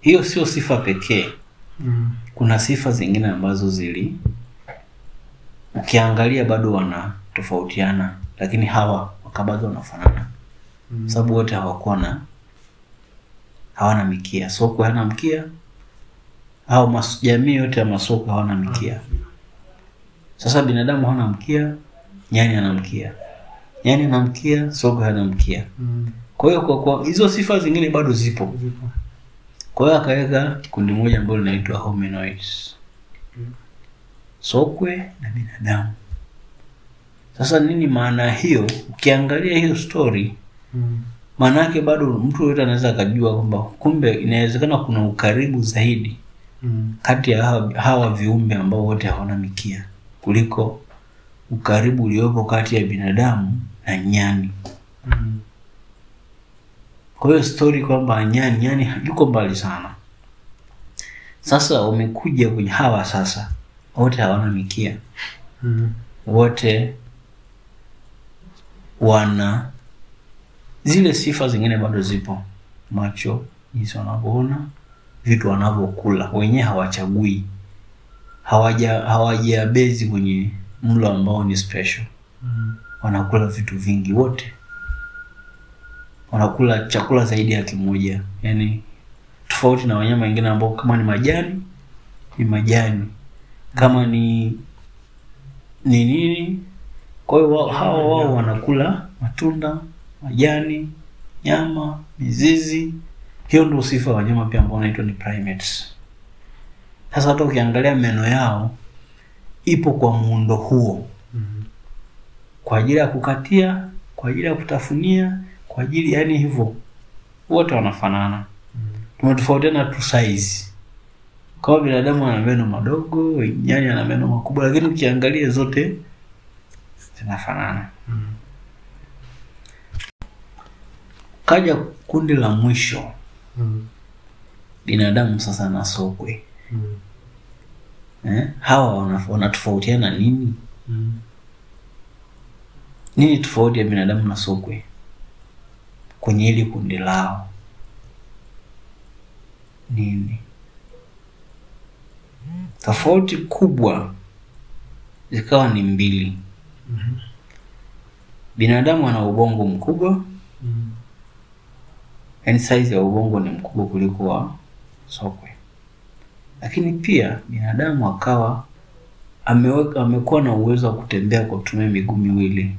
hiyo sio sifa pekee Mm. kuna sifa zingine ambazo zili ukiangalia bado wanatofautiana lakini hawa wakabaki wanafanana Mm. sababu wote hawakuwa na hawana mikia sokwe hana mkia au jamii yote ya masokwe hawana mikia sasa binadamu hana mkia nyani ana mkia nyani ana mkia sokwe hana mkia Mm. kwa hiyo kwa, kwa hizo sifa zingine bado zipo Zipo. kwa hiyo akaweka kundi moja ambalo linaitwa hominoids Mm. sokwe na binadamu sasa nini maana hiyo ukiangalia hiyo story Mm. maana yake bado mtu yoyote anaweza akajua kwamba kumbe inawezekana kuna ukaribu zaidi Mm. kati ya hawa, hawa viumbe ambao wote hawana mikia kuliko ukaribu uliopo kati ya binadamu na nyani. Mm. kwa hiyo stori kwamba nyani nyani yuko mbali sana. Sasa wamekuja kwenye hawa sasa wote hawana mikia. Mm. wote wana zile sifa zingine bado zipo. Macho jinsi wanavyoona vitu wanavyokula. Wenyewe hawachagui hawaja hawajabezi kwenye mlo ambao ni special. Mm. wanakula vitu vingi wote. Wanakula chakula zaidi ya kimoja. Yani tofauti na wanyama wengine ambao kama ni majani ni majani. Kama ni ni nini? Kwa hiyo hawa wao wanakula matunda majani nyama mizizi. Hiyo ndio sifa ya wanyama pia ambao wanaitwa ni primates sasa hata ukiangalia meno yao ipo kwa muundo huo Mm. kwa ajili ya kukatia kwa ajili ya kutafunia kwa ajili yani hivyo wote wanafanana Mm. tumetofautiana tu size kama binadamu ana meno madogo nyani ana meno makubwa lakini ukiangalia zote zinafanana Mm. kaja kundi la mwisho Mm. binadamu sasa na sokwe. Eh? hawa wana- wanatofautiana nini Mm. nini tofauti ya binadamu na sokwe kwenye hili kundi lao nini tofauti kubwa zikawa ni mbili Mhm. binadamu ana ubongo mkubwa Mm. yani size ya ubongo ni mkubwa kuliko wa sokwe lakini pia binadamu akawa amekuwa na uwezo wa kutembea kwa kutumia miguu miwili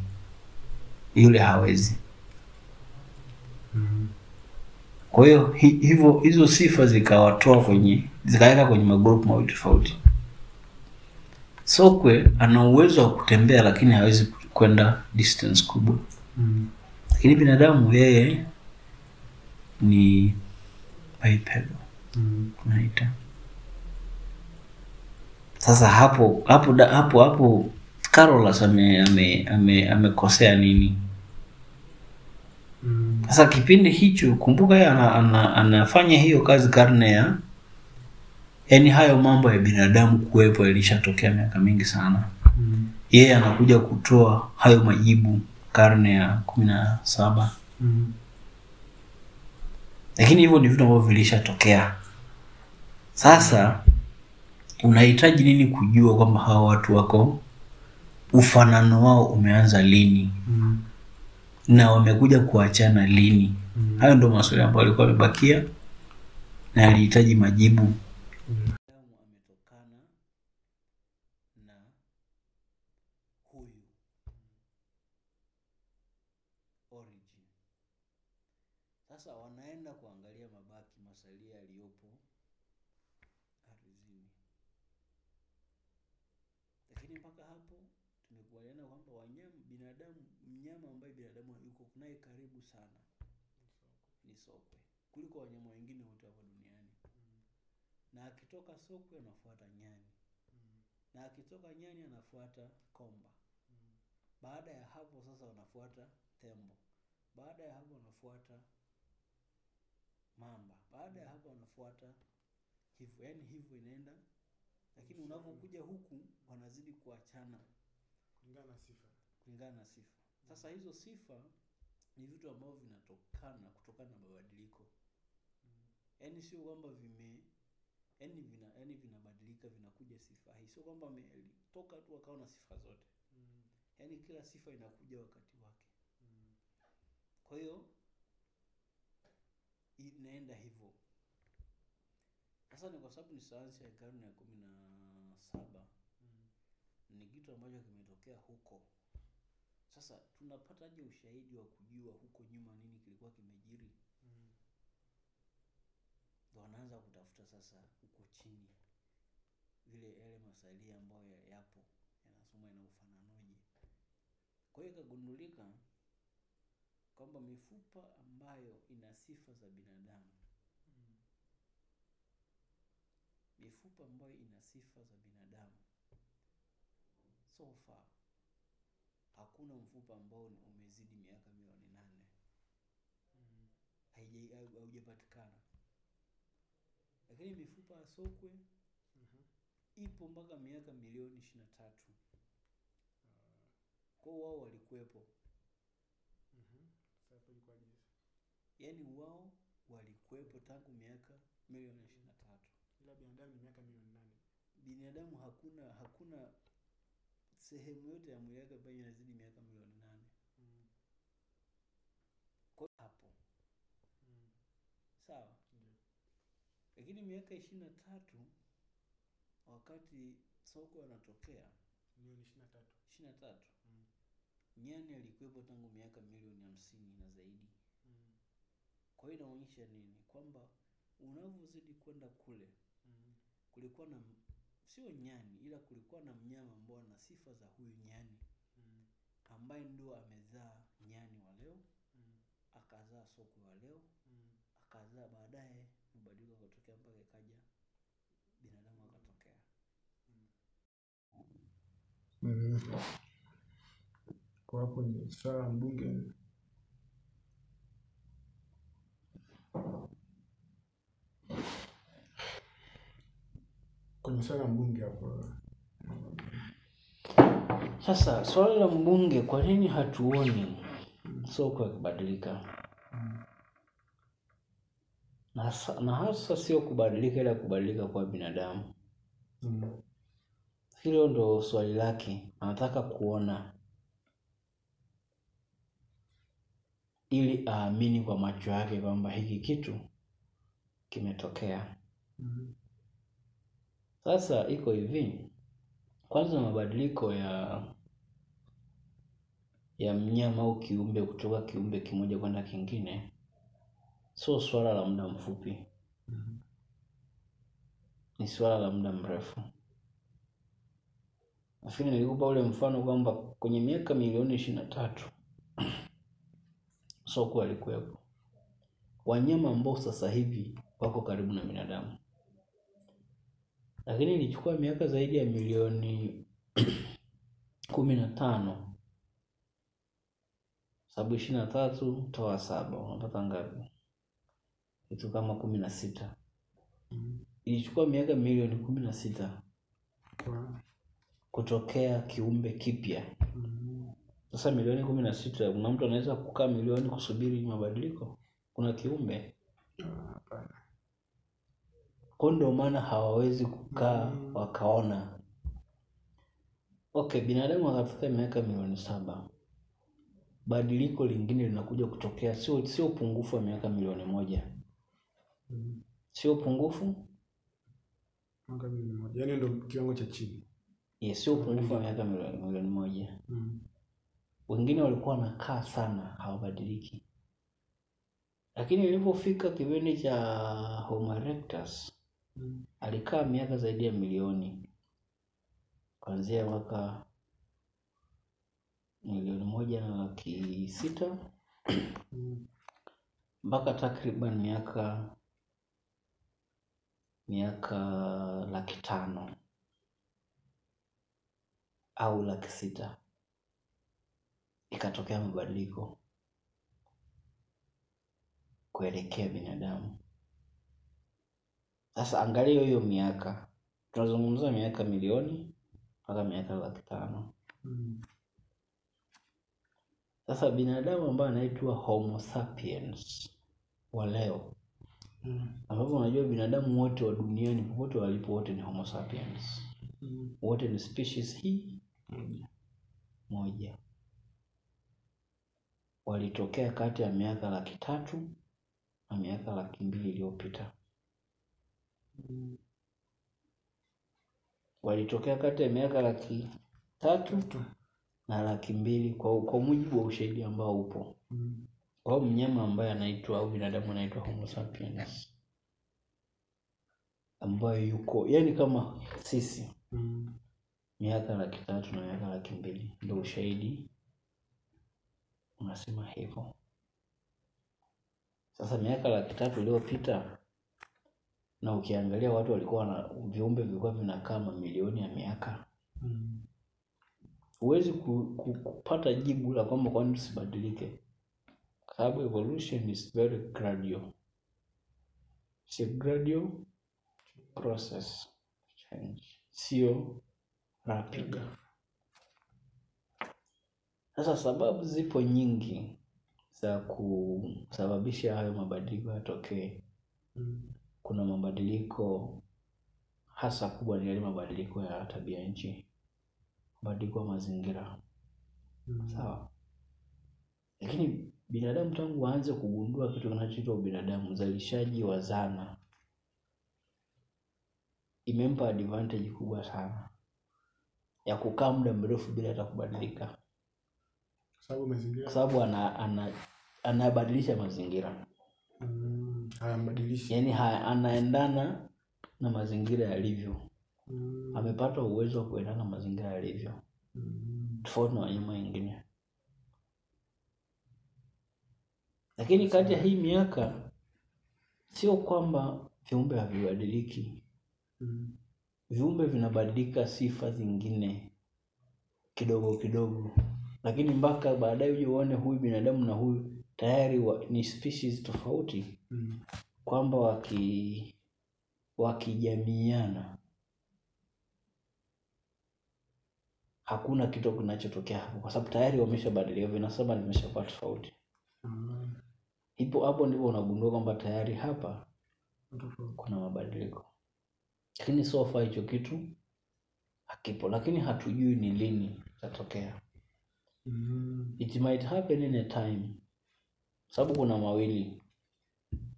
yule hawezi kwa hiyo hivyo hizo sifa zikawatoa kwenye zikaweka kwenye magrupu mawili tofauti sokwe ana uwezo wa kutembea lakini hawezi kwenda distance kubwa Mm. lakini binadamu yeye ni bipedal Mm. tunaita sasa hapo hapo hapo hapo Carolus ame ame ame amekosea nini Mm. sasa kipindi hicho kumbuka yeye ana, ana, anafanya hiyo kazi karne ya yaani hayo mambo ya binadamu kuwepo yalishatokea miaka mingi sana Mm. yeye anakuja kutoa hayo majibu karne ya kumi na saba Mm. lakini hivyo ni vitu ambavyo vilishatokea sasa unahitaji nini kujua kwamba hawa watu wako ufanano wao umeanza lini Mm. na wamekuja kuachana lini Mm. hayo ndio maswali ambayo alikuwa amebakia na alihitaji majibu Mm. ametokana na huyu origin sasa wanaenda kuangalia mabaki masalia yaliyopo lakini mpaka hapo tumekubaliana kwamba wanyama binadamu mnyama ambaye binadamu yuko naye karibu sana ni sokwe kuliko wanyama wengine wote hapa duniani Mm. na akitoka sokwe anafuata nyani. Mm. na akitoka nyani anafuata komba. Mm. baada ya hapo sasa wanafuata tembo. Baada ya hapo wanafuata mamba. Baada ya hapo wanafuata hivyo yaani hivyo inaenda. Lakini unavokuja unavyokuja huku wanazidi kuachana. Kulingana na sifa. Kulingana na sifa. Sasa hizo sifa ni vitu ambavyo vinatokana kutokana na mabadiliko. Mm. yaani sio kwamba vime yaani vina yani vinabadilika vinakuja sifa hii sio kwamba toka tu akawa na sifa zote Mm. yaani kila sifa inakuja wakati wake Mm. kwa hiyo inaenda hivyo sasa ni kwa sababu ni sayansi ya karne ya kumi na saba Mm. ni kitu ambacho kimetokea huko sasa tunapataje ushahidi wa kujua huko nyuma nini kilikuwa kimejiri. Wanaanza kutafuta sasa huko chini vile yale masalia ambayo yapo yanasoma ina ufananoje kwa hiyo ikagundulika kwamba mifupa ambayo ina sifa za binadamu Mm. mifupa ambayo ina sifa za binadamu so far hakuna mfupa ambao umezidi miaka milioni nane Mm. haujapatikana lakini mifupa ya sokwe Mhm. ipo mpaka miaka milioni ishiri na tatu kwao wao walikuwepo ilikuwaje sasa? yaani wao walikuwepo tangu miaka milioni ishiri na tatu ila binadamu ni miaka milioni nane binadamu hakuna hakuna sehemu yote ya mwili wake ambayo inazidi miaka milioni nane Mm. kwa hapo Mm. sawa. Lakini miaka ishirini na tatu wakati soko anatokea milioni ishirini na tatu ishiri na tatu Mm. nyani alikuwepo tangu miaka milioni hamsini na zaidi Mm. kwa hiyo inaonyesha nini kwamba unavyozidi kwenda kule Mm. kulikuwa na sio nyani ila kulikuwa na mnyama ambao ana sifa za huyu nyani Mm. ambaye ndio amezaa nyani wa leo Mm. akazaa sokwe wa leo Mm. akazaa baadaye mabadiliko akatokea mpaka ikaja binadamu akatokea Mm. Kwa hapo ni swala mbunge. Kwenye swala mbunge hapo sasa swala la mbunge kwa nini hatuoni soko yakibadilika na, hasa- na hasa sio kubadilika ila kubadilika kwa binadamu. Mm. hilo ndo swali lake. Anataka kuona ili aamini kwa macho yake kwamba hiki kitu kimetokea. Mm. sasa iko hivi. Kwanza mabadiliko ya ya mnyama au kiumbe kutoka kiumbe kimoja kwenda kingine sio swala la muda mfupi. Ni swala la muda mrefu. Nafikiri nilikupa ule mfano kwamba kwenye miaka milioni ishiri na tatu soko alikuwepo. Wanyama ambao sasa hivi wako karibu na binadamu. Lakini ilichukua miaka zaidi ya milioni kumi na tano. Sababu ishiri na tatu toa saba. Unapata ngapi kitu kama kumi na sita Mm. ilichukua miaka milioni kumi na sita kutokea kiumbe kipya. Mm. sasa milioni kumi na sita kuna mtu anaweza kukaa milioni kusubiri mabadiliko? Kuna kiumbe? Ko ndio maana hawawezi kukaa wakaona. Okay binadamu akafika miaka milioni saba. Badiliko lingine linakuja kutokea. Sio sio upungufu wa miaka milioni moja Mm. sio upungufu Mwaka milioni moja. yani ndo kiwango cha chini. yes, sio upungufu wa miaka milioni, moja Mm. wengine walikuwa wanakaa sana hawabadiliki lakini ilipofika kipindi cha Homo erectus Mm. alikaa miaka zaidi ya milioni kuanzia mwaka milioni moja na laki sita Mm. mpaka takriban miaka miaka laki tano au laki sita ikatokea mabadiliko kuelekea binadamu. Sasa angalia hiyo miaka, tunazungumza miaka milioni mpaka miaka laki tano. Mm. Sasa binadamu ambaye anaitwa Homo sapiens wa leo, Ambapo unajua binadamu wote wa duniani popote walipo, wote ni Homo sapiens, Mm. wote ni species hii Moja. moja, walitokea kati ya miaka laki tatu na miaka laki mbili iliyopita. Mm. Walitokea kati ya miaka laki Tatu. na laki mbili kwa, kwa mujibu wa ushahidi ambao upo. Mm. Kwa hiyo mnyama ambaye anaitwa au binadamu anaitwa Homo sapiens ambayo yuko yani kama sisi Mm. miaka laki tatu na miaka laki mbili ndio ushahidi unasema hivyo. Sasa miaka laki tatu iliyopita, na ukiangalia watu walikuwa na viumbe vilikuwa vinakaa mamilioni ya miaka, Mm. huwezi ku, ku, kupata jibu la kwamba kwani tusibadilike, sababu evolution is very gradual. It's a gradual process change, sio rapid. Sasa sababu zipo nyingi za kusababisha hayo mabadiliko yatokee. Kuna mabadiliko hasa kubwa ni yale mabadiliko ya tabia nchi, mabadiliko ya mazingira, sawa. Lakini binadamu tangu aanze kugundua kitu kinachoitwa ubinadamu, uzalishaji wa zana imempa advantage kubwa sana ya kukaa muda mrefu bila hata kubadilika, Kwa sababu ana, ana, anabadilisha mazingira mm. yaani ha- anaendana na mazingira yalivyo. Mm. Amepata uwezo wa kuendana na mazingira yalivyo, Mm. tofauti na wanyama wengine. Lakini kati ya hii miaka, sio kwamba viumbe havibadiliki. Mm. Viumbe vinabadilika sifa zingine kidogo kidogo, lakini mpaka baadaye uje uone huyu binadamu na huyu tayari wa, ni species tofauti, Mm. kwamba waki wakijamiana hakuna kitu kinachotokea hapo, kwa sababu tayari wameshabadilika, vinasaba vimeshakuwa tofauti. Mm. Ipo hapo ndipo unagundua kwamba tayari hapa kuna mabadiliko, lakini sofa hicho kitu hakipo, lakini hatujui ni lini itatokea. Mm. It might happen in a time, sababu kuna mawili.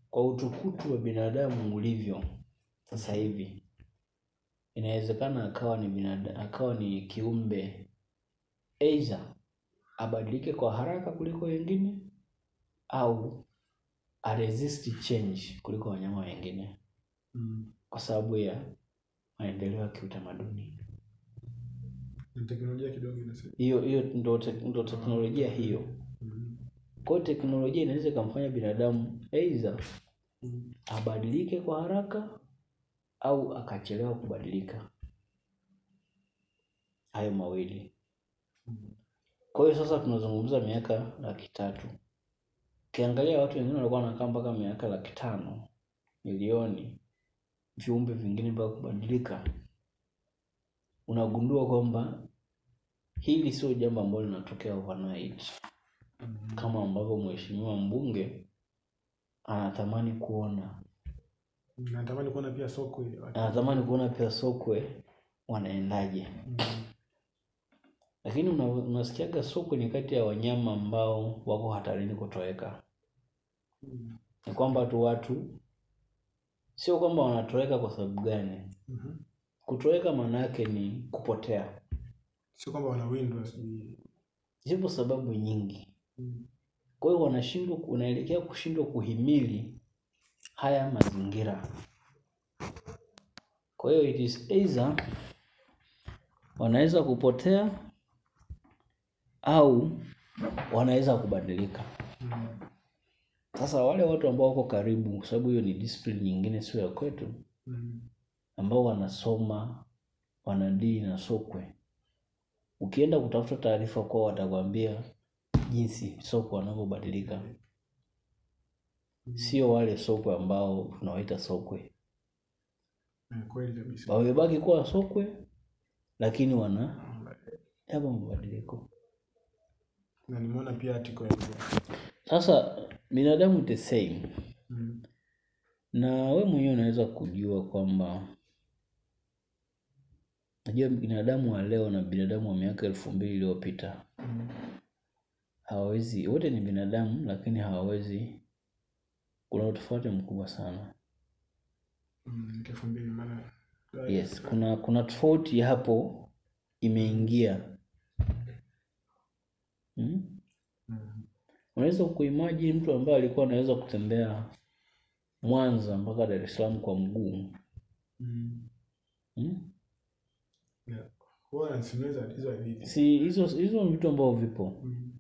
Kwa utukutu wa binadamu ulivyo sasa hivi, inawezekana akawa ni binada, akawa ni kiumbe aidha abadilike kwa haraka kuliko wengine au aresist change kuliko wanyama wengine Mm. kwa sababu ya maendeleo ya kiutamaduni. Teknolojia kidogo. Hiyo hiyo ndo, te, ndo teknolojia hiyo. Mm. Kwa hiyo teknolojia inaweza ikamfanya binadamu aidha Mm. abadilike kwa haraka au akachelewa kubadilika. Hayo mawili. Mm. Kwa hiyo sasa tunazungumza miaka laki tatu. Ukiangalia watu wengine walikuwa wanakaa mpaka miaka laki tano milioni, viumbe vingine mpaka kubadilika, unagundua kwamba hili sio jambo ambalo linatokea overnight, Mm. kama ambavyo mheshimiwa mbunge anatamani kuona, anatamani kuona pia sokwe. anatamani kuona pia sokwe wanaendaje. Mm. Lakini unasikiaga suku ni kati ya wanyama ambao wako hatarini kutoweka. Mm. Ni kwamba tu watu sio kwamba wanatoweka kwa sababu gani. Mhm. Kutoweka maana yake ni kupotea. Sio kwamba wanawindwa sijui. Zipo sababu nyingi, Mm. kwa hiyo wanashindwa, unaelekea kushindwa kuhimili haya mazingira. Kwa hiyo it is either wanaweza kupotea au wanaweza kubadilika. Mm. Sasa wale watu ambao wako karibu, kwa sababu hiyo ni discipline nyingine, sio ya kwetu, Mm. ambao wanasoma wanadili na sokwe, ukienda kutafuta taarifa kwao, watakwambia jinsi sokwe wanavyobadilika, sio wale sokwe ambao tunawaita sokwe. wawebaki. Wamebaki kuwa sokwe, lakini wana yapo mabadiliko. Na nimeona pia article ya. Sasa binadamu the same, Mm. na we mwenyewe unaweza kujua kwamba najua binadamu wa leo na binadamu wa miaka elfu mbili iliyopita Mm. hawawezi, wote ni binadamu, lakini hawawezi, kuna utofauti mkubwa sana. Mm. Yes, kuna kuna tofauti hapo imeingia. Hmm? Mm. Unaweza kuimagine mtu ambaye alikuwa anaweza kutembea Mwanza mpaka Dar es Salaam kwa mguu. Mm. Hmm? Yeah. Hizo. Si hizo vitu ambavyo vipo. Mm.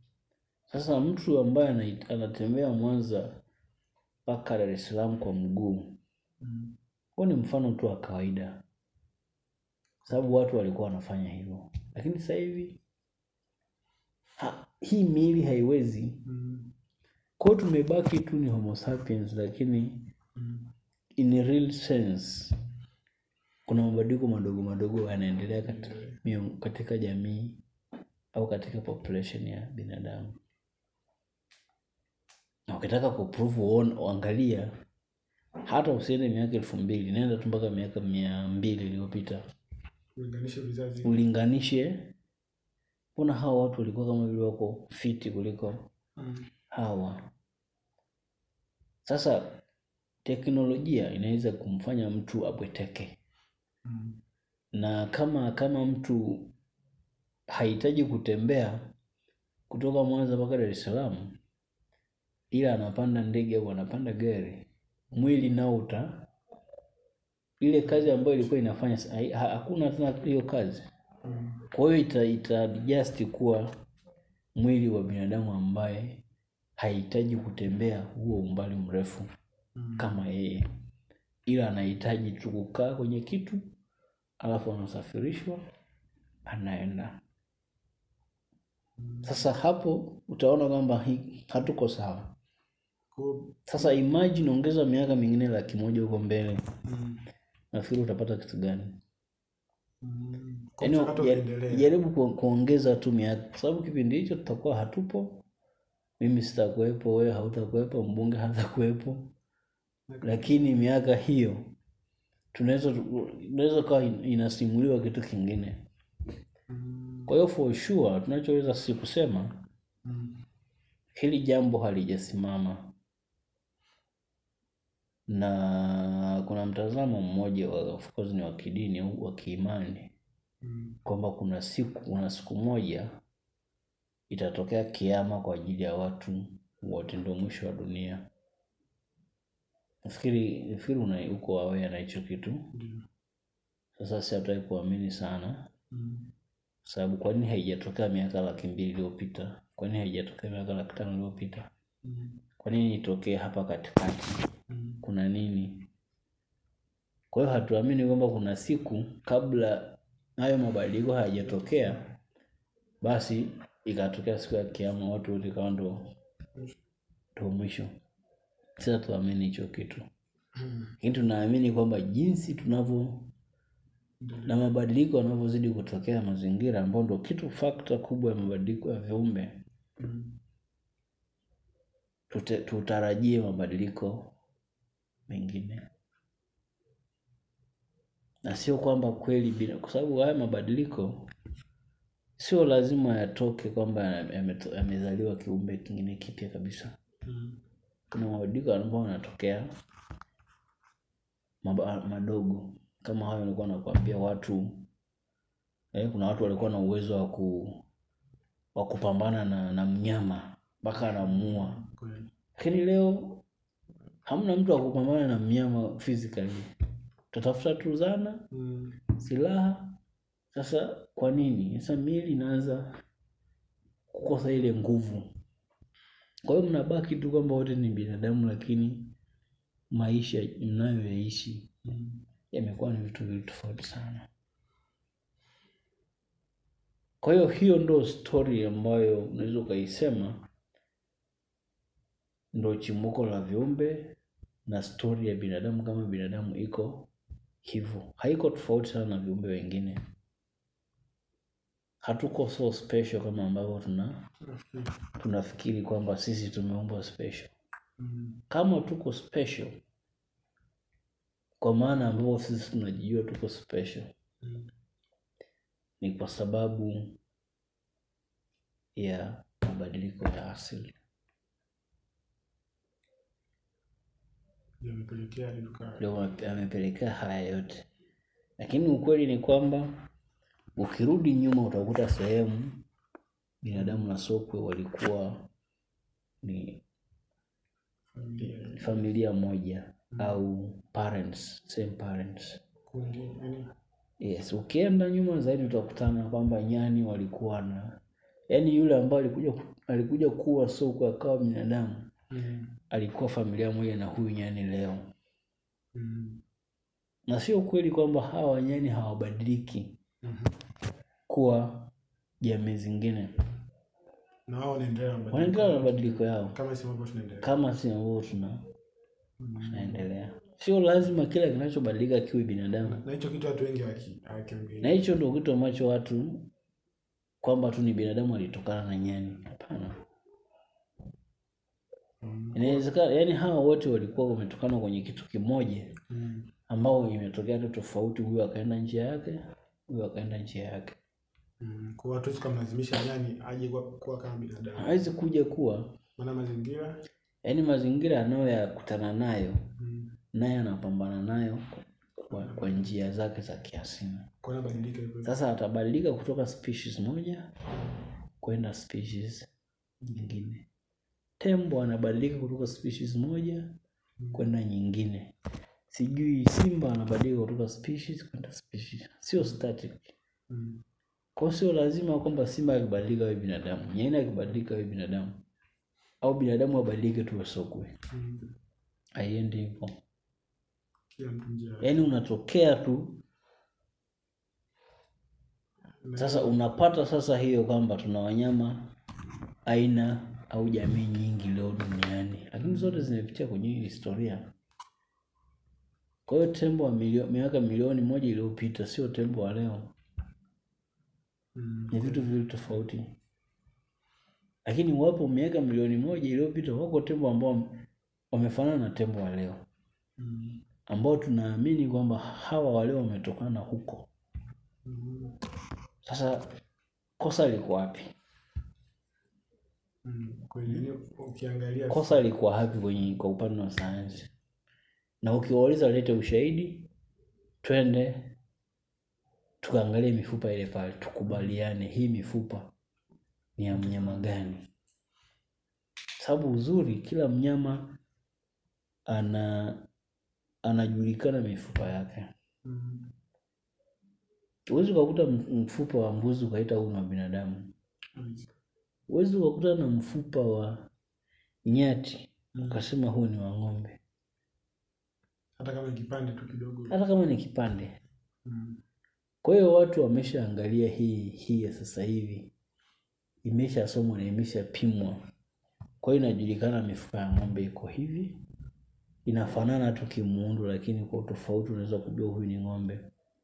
Sasa mtu ambaye anatembea Mwanza mpaka Dar es Salaam kwa mguu, Mm. huo ni mfano tu wa kawaida, sababu watu walikuwa wanafanya hivyo, lakini sasa hivi ha, hii miili haiwezi. Mm. kwao tumebaki tu ni homo sapiens, lakini Mm. in a real sense kuna mabadiliko madogo madogo yanaendelea katika, katika jamii au katika population ya binadamu. Na ukitaka kuprove uangalia hata usiende miaka elfu mbili nenda tu mpaka miaka mia mbili iliyopita ulinganishe, mbona hawa watu walikuwa kama vile wako fiti kuliko Mm. hawa. Sasa teknolojia inaweza kumfanya mtu abweteke, Mm. na kama kama mtu hahitaji kutembea kutoka Mwanza mpaka Dar es Salaam, ila anapanda ndege au anapanda gari, mwili nao uta ile kazi ambayo ilikuwa inafanya hakuna tena hiyo kazi. Mm. Kwa hiyo ita, ita adjust kuwa mwili wa binadamu ambaye hahitaji kutembea huo umbali mrefu Mm. kama yeye, ila anahitaji tu kukaa kwenye kitu, alafu anasafirishwa anaenda. Sasa hapo utaona kwamba hatuko sawa. Sasa imagine ongeza miaka mingine laki moja huko mbele, Mm. nafikiri utapata kitu gani? Mm. Yaani jaribu kuongeza tu miaka, kwa sababu kipindi hicho tutakuwa hatupo, mimi sitakuwepo, wewe hautakuwepo, mbunge hatakuwepo, lakini miaka hiyo tunaweza tunaweza kawa inasimuliwa kitu kingine. Mm. Kwa hiyo for sure tunachoweza si kusema Mm. hili jambo halijasimama, na kuna mtazamo mmoja wa of course ni wa kidini au wa kiimani Mm. kwamba kuna siku kuna siku moja itatokea kiama kwa ajili ya watu wote, ndio mwisho wa dunia. Nafikiri nafikiri una uko aware na hicho kitu. mm. Sasa si hatutaki kuamini sana, Mm. sababu kwa nini haijatokea miaka laki mbili iliyopita? Kwa nini haijatokea miaka laki tano iliyopita? Mm. Kwa nini itokee hapa katikati? Mm. Kuna nini? Kwa hiyo hatuamini kwamba kuna siku kabla hayo mabadiliko hayajatokea, basi ikatokea siku ya kiama, watu wote ikawa ndo ndo mwisho. Sasa tuamini hicho kitu, Mm. lakini tunaamini kwamba jinsi tunavyo na mabadiliko yanavyozidi kutokea mazingira, ambao ndo kitu fakta kubwa ya mabadiliko ya viumbe, Mm. tutarajie mabadiliko mengine, na sio kwamba kweli bila, kwa sababu haya mabadiliko sio lazima yatoke kwamba yamezaliwa kiumbe kingine kipya kabisa. Mm. Kuna mabadiliko ambayo yanatokea madogo kama hayo nilikuwa nakwambia watu eh, kuna watu walikuwa na uwezo wa ku wa kupambana na, na mnyama mpaka anamuua, lakini leo hamna mtu wa kupambana na mnyama physically. Tutafuta tu zana, Mm. silaha, Sasa kwa nini? Sasa miili inaanza kukosa ile nguvu. Kwa hiyo mnabaki tu kwamba wote ni binadamu, lakini maisha mnayoyaishi yamekuwa ni vitu vili tofauti sana. Kwa hiyo hiyo ndo stori ambayo unaweza ukaisema ndo chimbuko la viumbe na stori ya binadamu kama binadamu iko hivyo, haiko tofauti sana na viumbe wengine. Hatuko so special kama ambavyo tuna tunafikiri kwamba sisi tumeumbwa special. Kama tuko special, kwa maana ambavyo sisi tunajijua tuko special, ni kwa sababu ya mabadiliko ya asili. Ndio amepelekea haya yote, lakini ukweli ni kwamba ukirudi nyuma utakuta sehemu binadamu na sokwe walikuwa ni familia. familia moja au parents, same parents. kundi Yes, ukienda nyuma zaidi utakutana kwamba nyani walikuwa na yaani yule ambaye alikuja alikuja kuwa sokwe akawa binadamu. Mm. Alikuwa familia moja na huyu nyani leo. Mm. Na sio kweli kwamba hawa wanyani hawabadiliki Mhm. kuwa jamii zingine, wanaendelea na mabadiliko. yao kama si ambavyo tuna Mm. tunaendelea. Sio lazima kila kinachobadilika kiwe binadamu, na hicho kitu watu wengi na hicho ndio kitu ambacho watu kwamba tu ni binadamu alitokana na nyani. Hapana, Mm. inawezekana yani hawa wote walikuwa wametokana kwenye kitu kimoja Mm. ambao imetokea tu tofauti, huyu akaenda njia yake, huyu akaenda njia yake. Mm. kwa watu tukamlazimisha nyani aje kuwa, kuwa kama binadamu Hawezi kuja kuwa maana mazingira yani mazingira anayoyakutana nayo mm. naye anapambana nayo kwa, kwa njia zake za kiasili. Sasa atabadilika kutoka species moja kwenda species nyingine. Tembo anabadilika kutoka species moja kwenda nyingine. Sijui simba anabadilika kutoka species kwenda species, sio static. mm. Kwa sio lazima kwamba simba akibadilika awe binadamu, nyaina akibadilika awe binadamu, au binadamu abadilike tu wasokwe. Mm. Haiendi hivyo. Yaani unatokea tu Sasa unapata sasa hiyo kwamba tuna wanyama aina au jamii nyingi leo duniani, lakini zote zimepitia kwenye hii historia. Kwa hiyo tembo wa milio, miaka milioni moja iliyopita sio tembo wa leo, mm. ni vitu viwili tofauti. Lakini wapo miaka milioni moja iliyopita, wako tembo ambao wamefanana na tembo wa leo, Mm. ambao tunaamini kwamba hawa wa leo wametokana huko. Mm. Sasa kosa liko wapi? Mm. kweli yani ukiangalia kosa liko hapi kwenye kwa upande wa sayansi? Na ukiwauliza walete ushahidi, twende tukaangalie mifupa ile pale, tukubaliane hii mifupa ni ya mnyama gani. Sababu uzuri, kila mnyama ana anajulikana mifupa yake. mm. Huwezi ukakuta mfupa wa mbuzi ukaita huu ni wa binadamu. Huwezi ukakuta na mfupa wa nyati Mm. ukasema huu ni wa ng'ombe, hata kama ni kipande tu kidogo hata kama ni kipande. mm. Kwa hiyo watu wameshaangalia hii hii ya sasa hivi, imeshasomwa na imeshapimwa. Kwa hiyo inajulikana mifupa ya ng'ombe iko hivi, inafanana tu kimuundo, lakini kwa utofauti unaweza kujua huyu ni ng'ombe,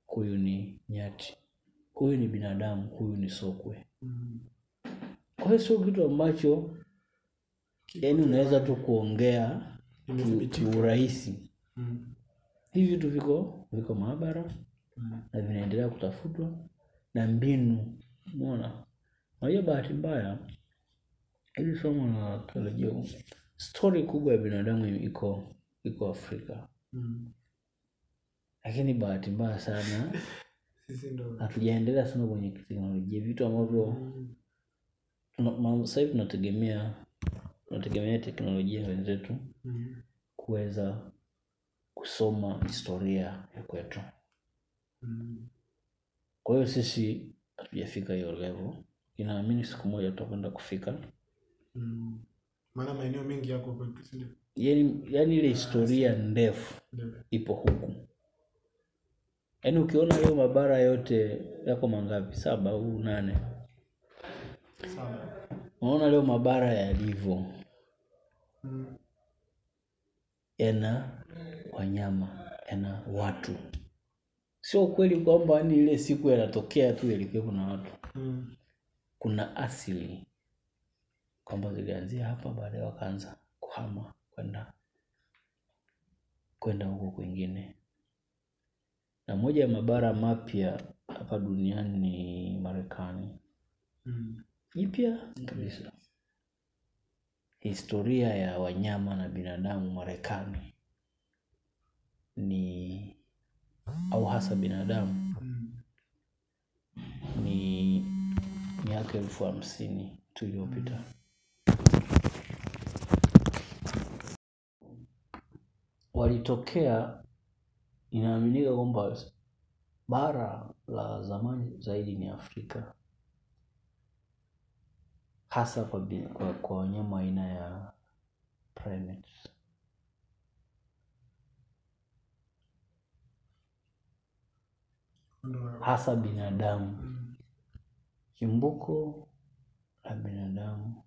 huyu ni nyati, huyu ni binadamu, huyu ni sokwe. Mm. Kwa hiyo sio kitu ambacho yani unaweza tu kuongea kiurahisi. Mm. Hivi vitu viko viko maabara Mm. na vinaendelea kutafutwa na mbinu. Umeona, unajua, bahati mbaya hili somo la teolojia, stori kubwa ya binadamu iko iko Afrika, Mm. lakini bahati mbaya sana hatujaendelea sana kwenye teknolojia, vitu ambavyo Mm. Sasa hivi tunategemea tunategemea teknolojia wenzetu Mm. kwa hiyo sisi hatujafika hiyo level. Inaamini siku moja tutakwenda kufika. Mm. maana maeneo mengi yako kwetu yani, yani ile historia ndefu ipo huku. Yaani ukiona hiyo mabara yote yako mangapi? Saba au nane unaona leo mabara yalivyo. Yana wanyama yana watu. Sio ukweli kwamba ni ile siku yanatokea tu yalikuwepo na watu. Mm. kuna asili kwamba zilianzia hapa baadaye wakaanza kuhama kwenda kwenda huko kwingine. Na moja ya mabara mapya hapa duniani ni marekani. Mm. Jipya kabisa. Historia ya wanyama na binadamu marekani ni au hasa binadamu Mm. ni miaka elfu hamsini tu iliyopita. Walitokea inaaminika kwamba bara la zamani zaidi ni afrika hasa kwa, wanyama aina ya primates. Hasa binadamu. Chimbuko la binadamu.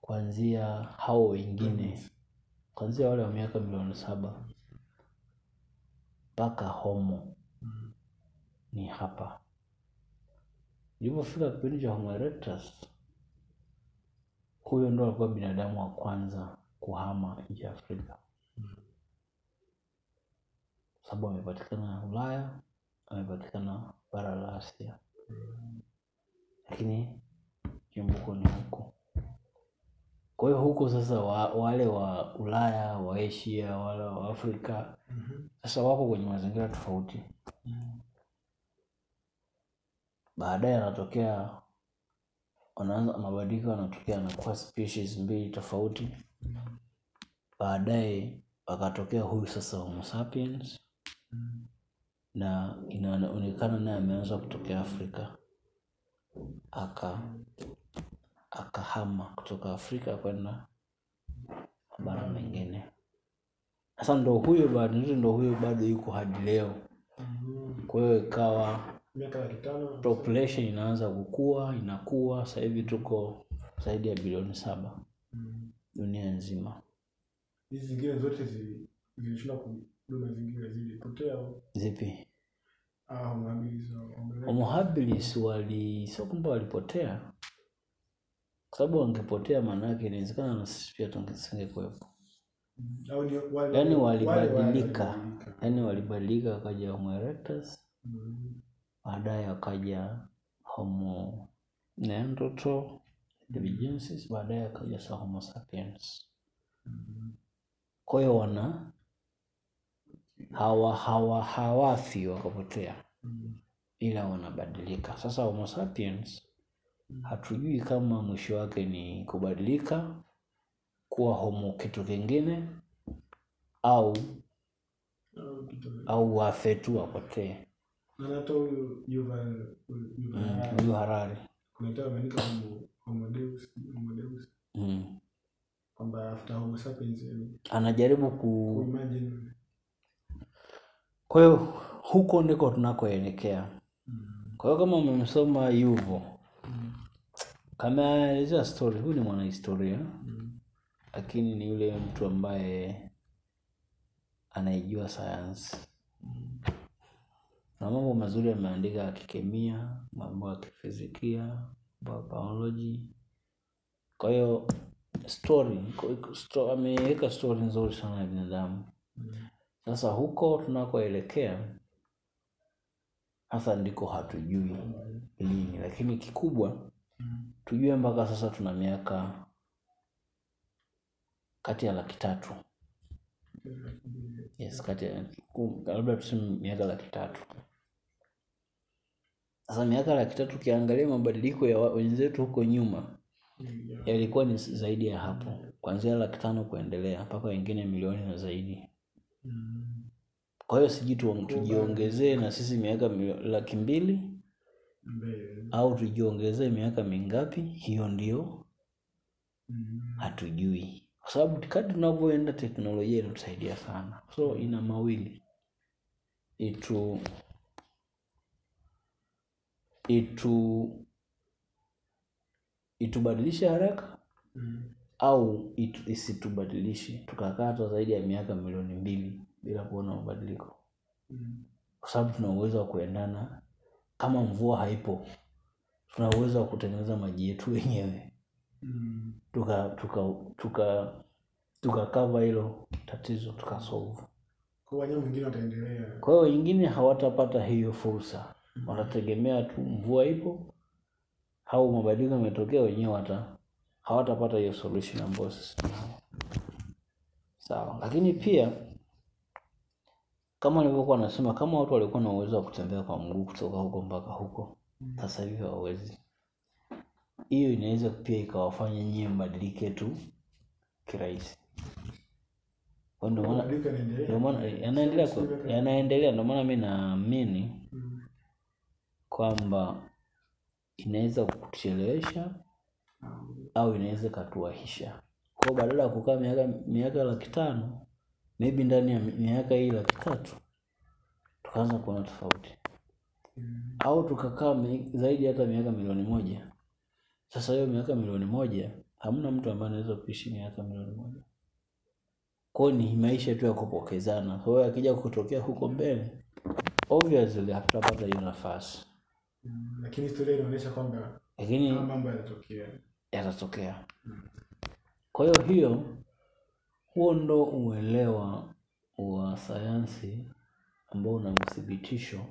Kuanzia hao wengine. Kuanzia wale wa miaka milioni saba. Mpaka homo. Mm. ni hapa ilipofika kipindi cha homo erectus huyo ndo alikuwa binadamu wa kwanza kuhama nje ya afrika. Kwa sababu amepatikana ulaya amepatikana bara la asia. Lakini chimbuko ni huko. Kwa hiyo huko sasa wa, wale wa ulaya wa asia wale wa afrika sasa wako kwenye mazingira tofauti. Baadaye anatokea wanaanza mabadiliko yanatokea anakuwa species mbili tofauti. Baadaye akatokea huyu sasa homo sapiens na inaonekana naye ameanza kutokea afrika. Aka akahama kutoka afrika kwenda mabara mengine. Sasa ndo huyo bado ndo huyo bado yuko hadi leo. Kwa hiyo ikawa miaka laki tano population inaanza kukua inakuwa sasa hivi tuko zaidi ya bilioni saba Mm. dunia nzima hizi zingine zote zilishinda kudu zingine zilipotea zipi ah, homo habilis au homo erectus. homo habilis wali sio kwamba walipotea kwa sababu wangepotea maanaake inawezekana na sisi pia tusingekuwepo Mm. yaani walibadilika. yaani walibadilika wakaja homo erectus Mm. Baadaye wakaja homo neanderthal divigensis baadaye akaja sa homo sapiens. Kwa hiyo wana hawa hawa hawafi wakapotea. Ila wanabadilika. Sasa homo sapiens hatujui kama mwisho wake ni kubadilika kuwa homo kitu kingine Au au wafe tu wapotee na hata huyu Yuval Yuval Mm, Harari, kuna hata wameandika homo homo deus homo deus mm. kwamba after homo sapiens anajaribu ku kwa hiyo huko ndiko tunakoelekea Mm. kwa hiyo kama umemsoma yuvo Mm. story huyu ni mwanahistoria Mm. lakini ni yule mtu ambaye anaijua sayansi na mambo mazuri ameandika ya kikemia mambo ya kifizikia mambo kwa hiyo story ameweka story nzuri sana ya binadamu. Sasa huko tunakoelekea hasa ndiko hatujui lini lakini kikubwa tujue mpaka sasa tuna miaka kati ya laki tatu. Yes kati ya labda tuseme miaka laki tatu sasa miaka laki tatu ukiangalia mabadiliko ya wenzetu huko nyuma yalikuwa ni zaidi ya hapo. Kuanzia laki tano kuendelea mpaka wengine milioni na zaidi. Mm. kwa hiyo sijui tujiongezee na sisi miaka mi- laki mbili? Au tujiongezee miaka mingapi? Hiyo ndio. Mm. hatujui. Kwa sababu kadri tunavyoenda teknolojia inatusaidia sana. So ina mawili. Itu itu itubadilishe haraka Mm. au itu, isitubadilishe. Tukakatwa zaidi ya miaka milioni mbili bila kuona mabadiliko. Mm. kwa sababu tuna uwezo wa kuendana kama mvua haipo. Tuna uwezo wa kutengeneza maji yetu wenyewe. Mm. tuka tuka tuka tukakava hilo tatizo tukasolve Kwa hiyo wengine hawatapata hiyo fursa watategemea tu mvua ipo au mabadiliko yametokea wenyewe hata hawatapata hiyo solution ambayo sisi tunayo. Sawa. Lakini pia kama nilivyokuwa nasema kama watu walikuwa na uwezo wa kutembea kwa mguu kutoka huko mpaka huko sasa hivi hawawezi. Hiyo inaweza pia ikawafanya nyie mbadilike tu kirahisi. Ndio maana yanaendelea. ndio maana mi naamini Mm. Kwamba inaweza kutuchelewesha au inaweza ikatuahisha kwao badala ya kukaa miaka miaka laki tano maybe ndani ya miaka hii laki tatu tukaanza kuona tofauti. Mm. au tukakaa mi- zaidi hata miaka milioni moja. Sasa hiyo miaka milioni moja hamna mtu ambaye anaweza kuishi miaka milioni moja. Kwao ni maisha tu ya kupokezana. Kwa hiyo akija kutokea huko mbele obviously hatutapata hiyo nafasi Mm. Lakini historia inaonyesha kwamba lakini mambo yanatokea. yatatokea kwa hiyo hiyo huo ndo uelewa wa sayansi ambao una uthibitisho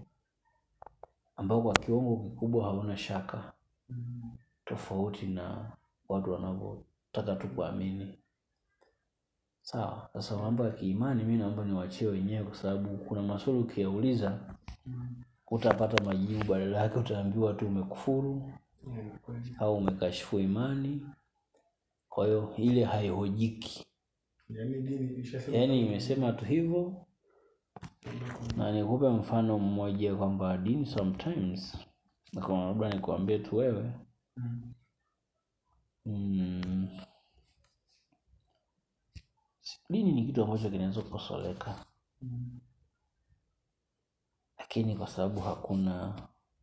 ambao kwa kiwango kikubwa hauna shaka Mm. tofauti na watu wanavyotaka tu kuamini sawa sasa mambo ya kiimani mi naomba niwachie wenyewe kwa sababu kuna maswali ukiyauliza Mm. Utapata majibu badala yake utaambiwa tu umekufuru au umekashifu imani. Kwa hiyo ile haihojiki. Yaani yaani imesema tu hivyo. Na nikupe mfano mmoja kwamba dini sometimes labda nikuambie tu wewe. Mm. mm, dini ni kitu ambacho kinaweza kukosoleka. Mm. Lakini kwa sababu hakuna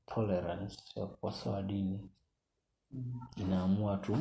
tolerance ya kukosoa dini Mm. inaamua tu